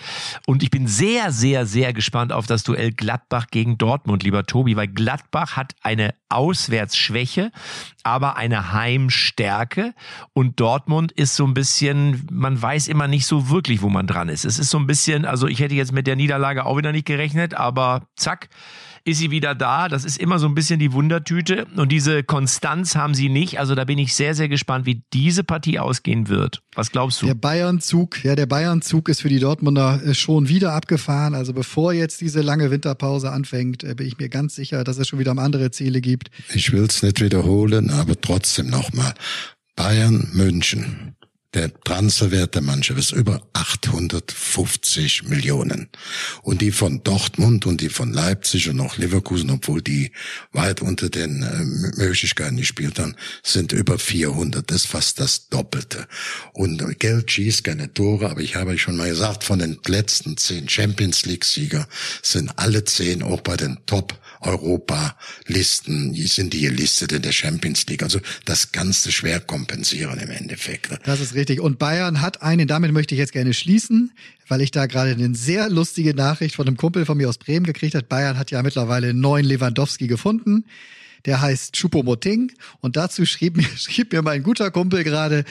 Speaker 3: Und ich bin sehr, sehr, sehr gespannt auf das Duell Gladbach gegen Dortmund, lieber Tobi, weil Gladbach hat eine Auswärtsschwäche, aber eine Heimstärke. Und Dortmund ist so ein bisschen, man weiß immer nicht so wirklich, wo man dran ist. Es ist so ein bisschen, also ich hätte jetzt mit der Niederlage auch wieder nicht gerechnet, aber zack ist sie wieder da. Das ist immer so ein bisschen die Wundertüte. Und diese Konstanz haben sie nicht. Also da bin ich sehr, sehr gespannt, wie diese Partie ausgehen wird. Was glaubst du?
Speaker 2: Der Bayern-Zug, ja, der Bayern-Zug ist für die Dortmunder äh, schon wieder abgefahren. Also bevor jetzt diese lange Winterpause anfängt, äh, bin ich mir ganz sicher, dass es schon wieder um andere Ziele gibt.
Speaker 1: Ich will es nicht wiederholen, aber trotzdem nochmal. Bayern München der Transferwert der Mannschaft ist über 850 Millionen. Und die von Dortmund und die von Leipzig und auch Leverkusen, obwohl die weit unter den äh, Möglichkeiten gespielt haben, sind über 400. Das ist fast das Doppelte. Und Geld schießt keine Tore, aber ich habe schon mal gesagt, von den letzten zehn Champions League-Sieger sind alle zehn auch bei den Top Europa-Listen sind die gelistet in der Champions League. Also das Ganze schwer kompensieren im Endeffekt.
Speaker 2: Das ist richtig. Und Bayern hat einen, damit möchte ich jetzt gerne schließen, weil ich da gerade eine sehr lustige Nachricht von einem Kumpel von mir aus Bremen gekriegt hat. Bayern hat ja mittlerweile neuen Lewandowski gefunden der heißt Chupomoting und dazu schrieb mir, schrieb mir mein guter Kumpel gerade,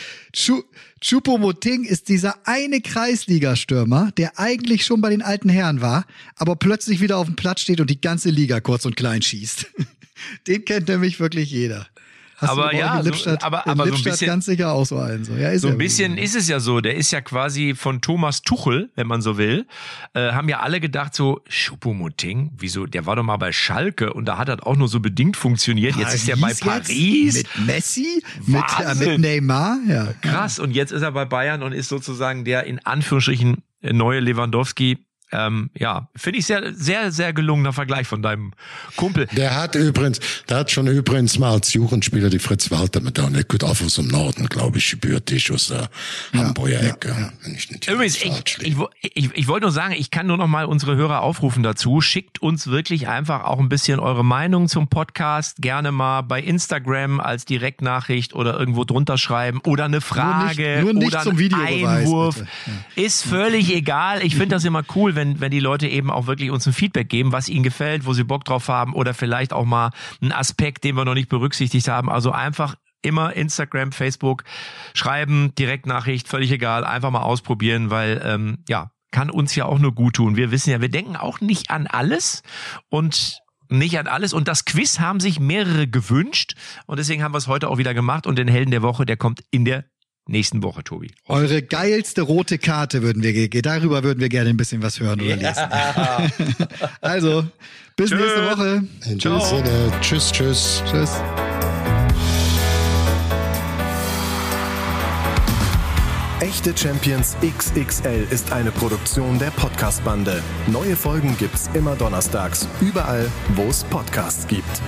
Speaker 2: Chupomoting ist dieser eine Kreisligastürmer, der eigentlich schon bei den alten Herren war, aber plötzlich wieder auf dem Platz steht und die ganze Liga kurz und klein schießt. Den kennt nämlich wirklich jeder.
Speaker 3: Hast aber ja,
Speaker 2: so,
Speaker 3: aber, aber so ein bisschen,
Speaker 2: ganz sicher auch so einen. So, ja,
Speaker 3: ist so ein bisschen ist es ja so. Der ist ja quasi von Thomas Tuchel, wenn man so will. Äh, haben ja alle gedacht so, Schuppomoting, wieso? Der war doch mal bei Schalke und da hat das auch nur so bedingt funktioniert. Jetzt ist er bei Paris.
Speaker 2: Mit Messi, mit, äh, mit Neymar. Ja.
Speaker 3: Krass. Und jetzt ist er bei Bayern und ist sozusagen der in Anführungsstrichen neue Lewandowski ähm, ja, finde ich sehr, sehr, sehr gelungener Vergleich von deinem Kumpel.
Speaker 1: Der hat übrigens, der hat schon übrigens mal als Jugendspieler die Fritz Walter mit der gut auf aus dem Norden, glaube ich, gebürtig aus der ja, Hamburger ja, Ecke. Ja.
Speaker 3: Wenn ich nicht Übrigens, ich, ich, ich, ich wollte nur sagen, ich kann nur noch mal unsere Hörer aufrufen dazu. Schickt uns wirklich einfach auch ein bisschen eure Meinung zum Podcast. Gerne mal bei Instagram als Direktnachricht oder irgendwo drunter schreiben oder eine Frage
Speaker 2: nur nicht, nur nicht
Speaker 3: oder
Speaker 2: zum
Speaker 3: einen Einwurf. Ist völlig egal. Ich finde das immer cool, wenn, wenn die Leute eben auch wirklich uns ein Feedback geben, was ihnen gefällt, wo sie Bock drauf haben oder vielleicht auch mal einen Aspekt, den wir noch nicht berücksichtigt haben. Also einfach immer Instagram, Facebook schreiben, Direktnachricht, völlig egal, einfach mal ausprobieren, weil ähm, ja, kann uns ja auch nur gut tun. Wir wissen ja, wir denken auch nicht an alles und nicht an alles. Und das Quiz haben sich mehrere gewünscht. Und deswegen haben wir es heute auch wieder gemacht. Und den Helden der Woche, der kommt in der nächsten Woche, Tobi.
Speaker 2: Eure geilste rote Karte würden wir, darüber würden wir gerne ein bisschen was hören oder ja. lesen. also, bis Tschö. nächste Woche.
Speaker 1: In Ciao. Sinne. Tschüss, tschüss. Tschüss.
Speaker 5: Echte Champions XXL ist eine Produktion der Podcast-Bande. Neue Folgen gibt's immer donnerstags, überall, wo es Podcasts gibt.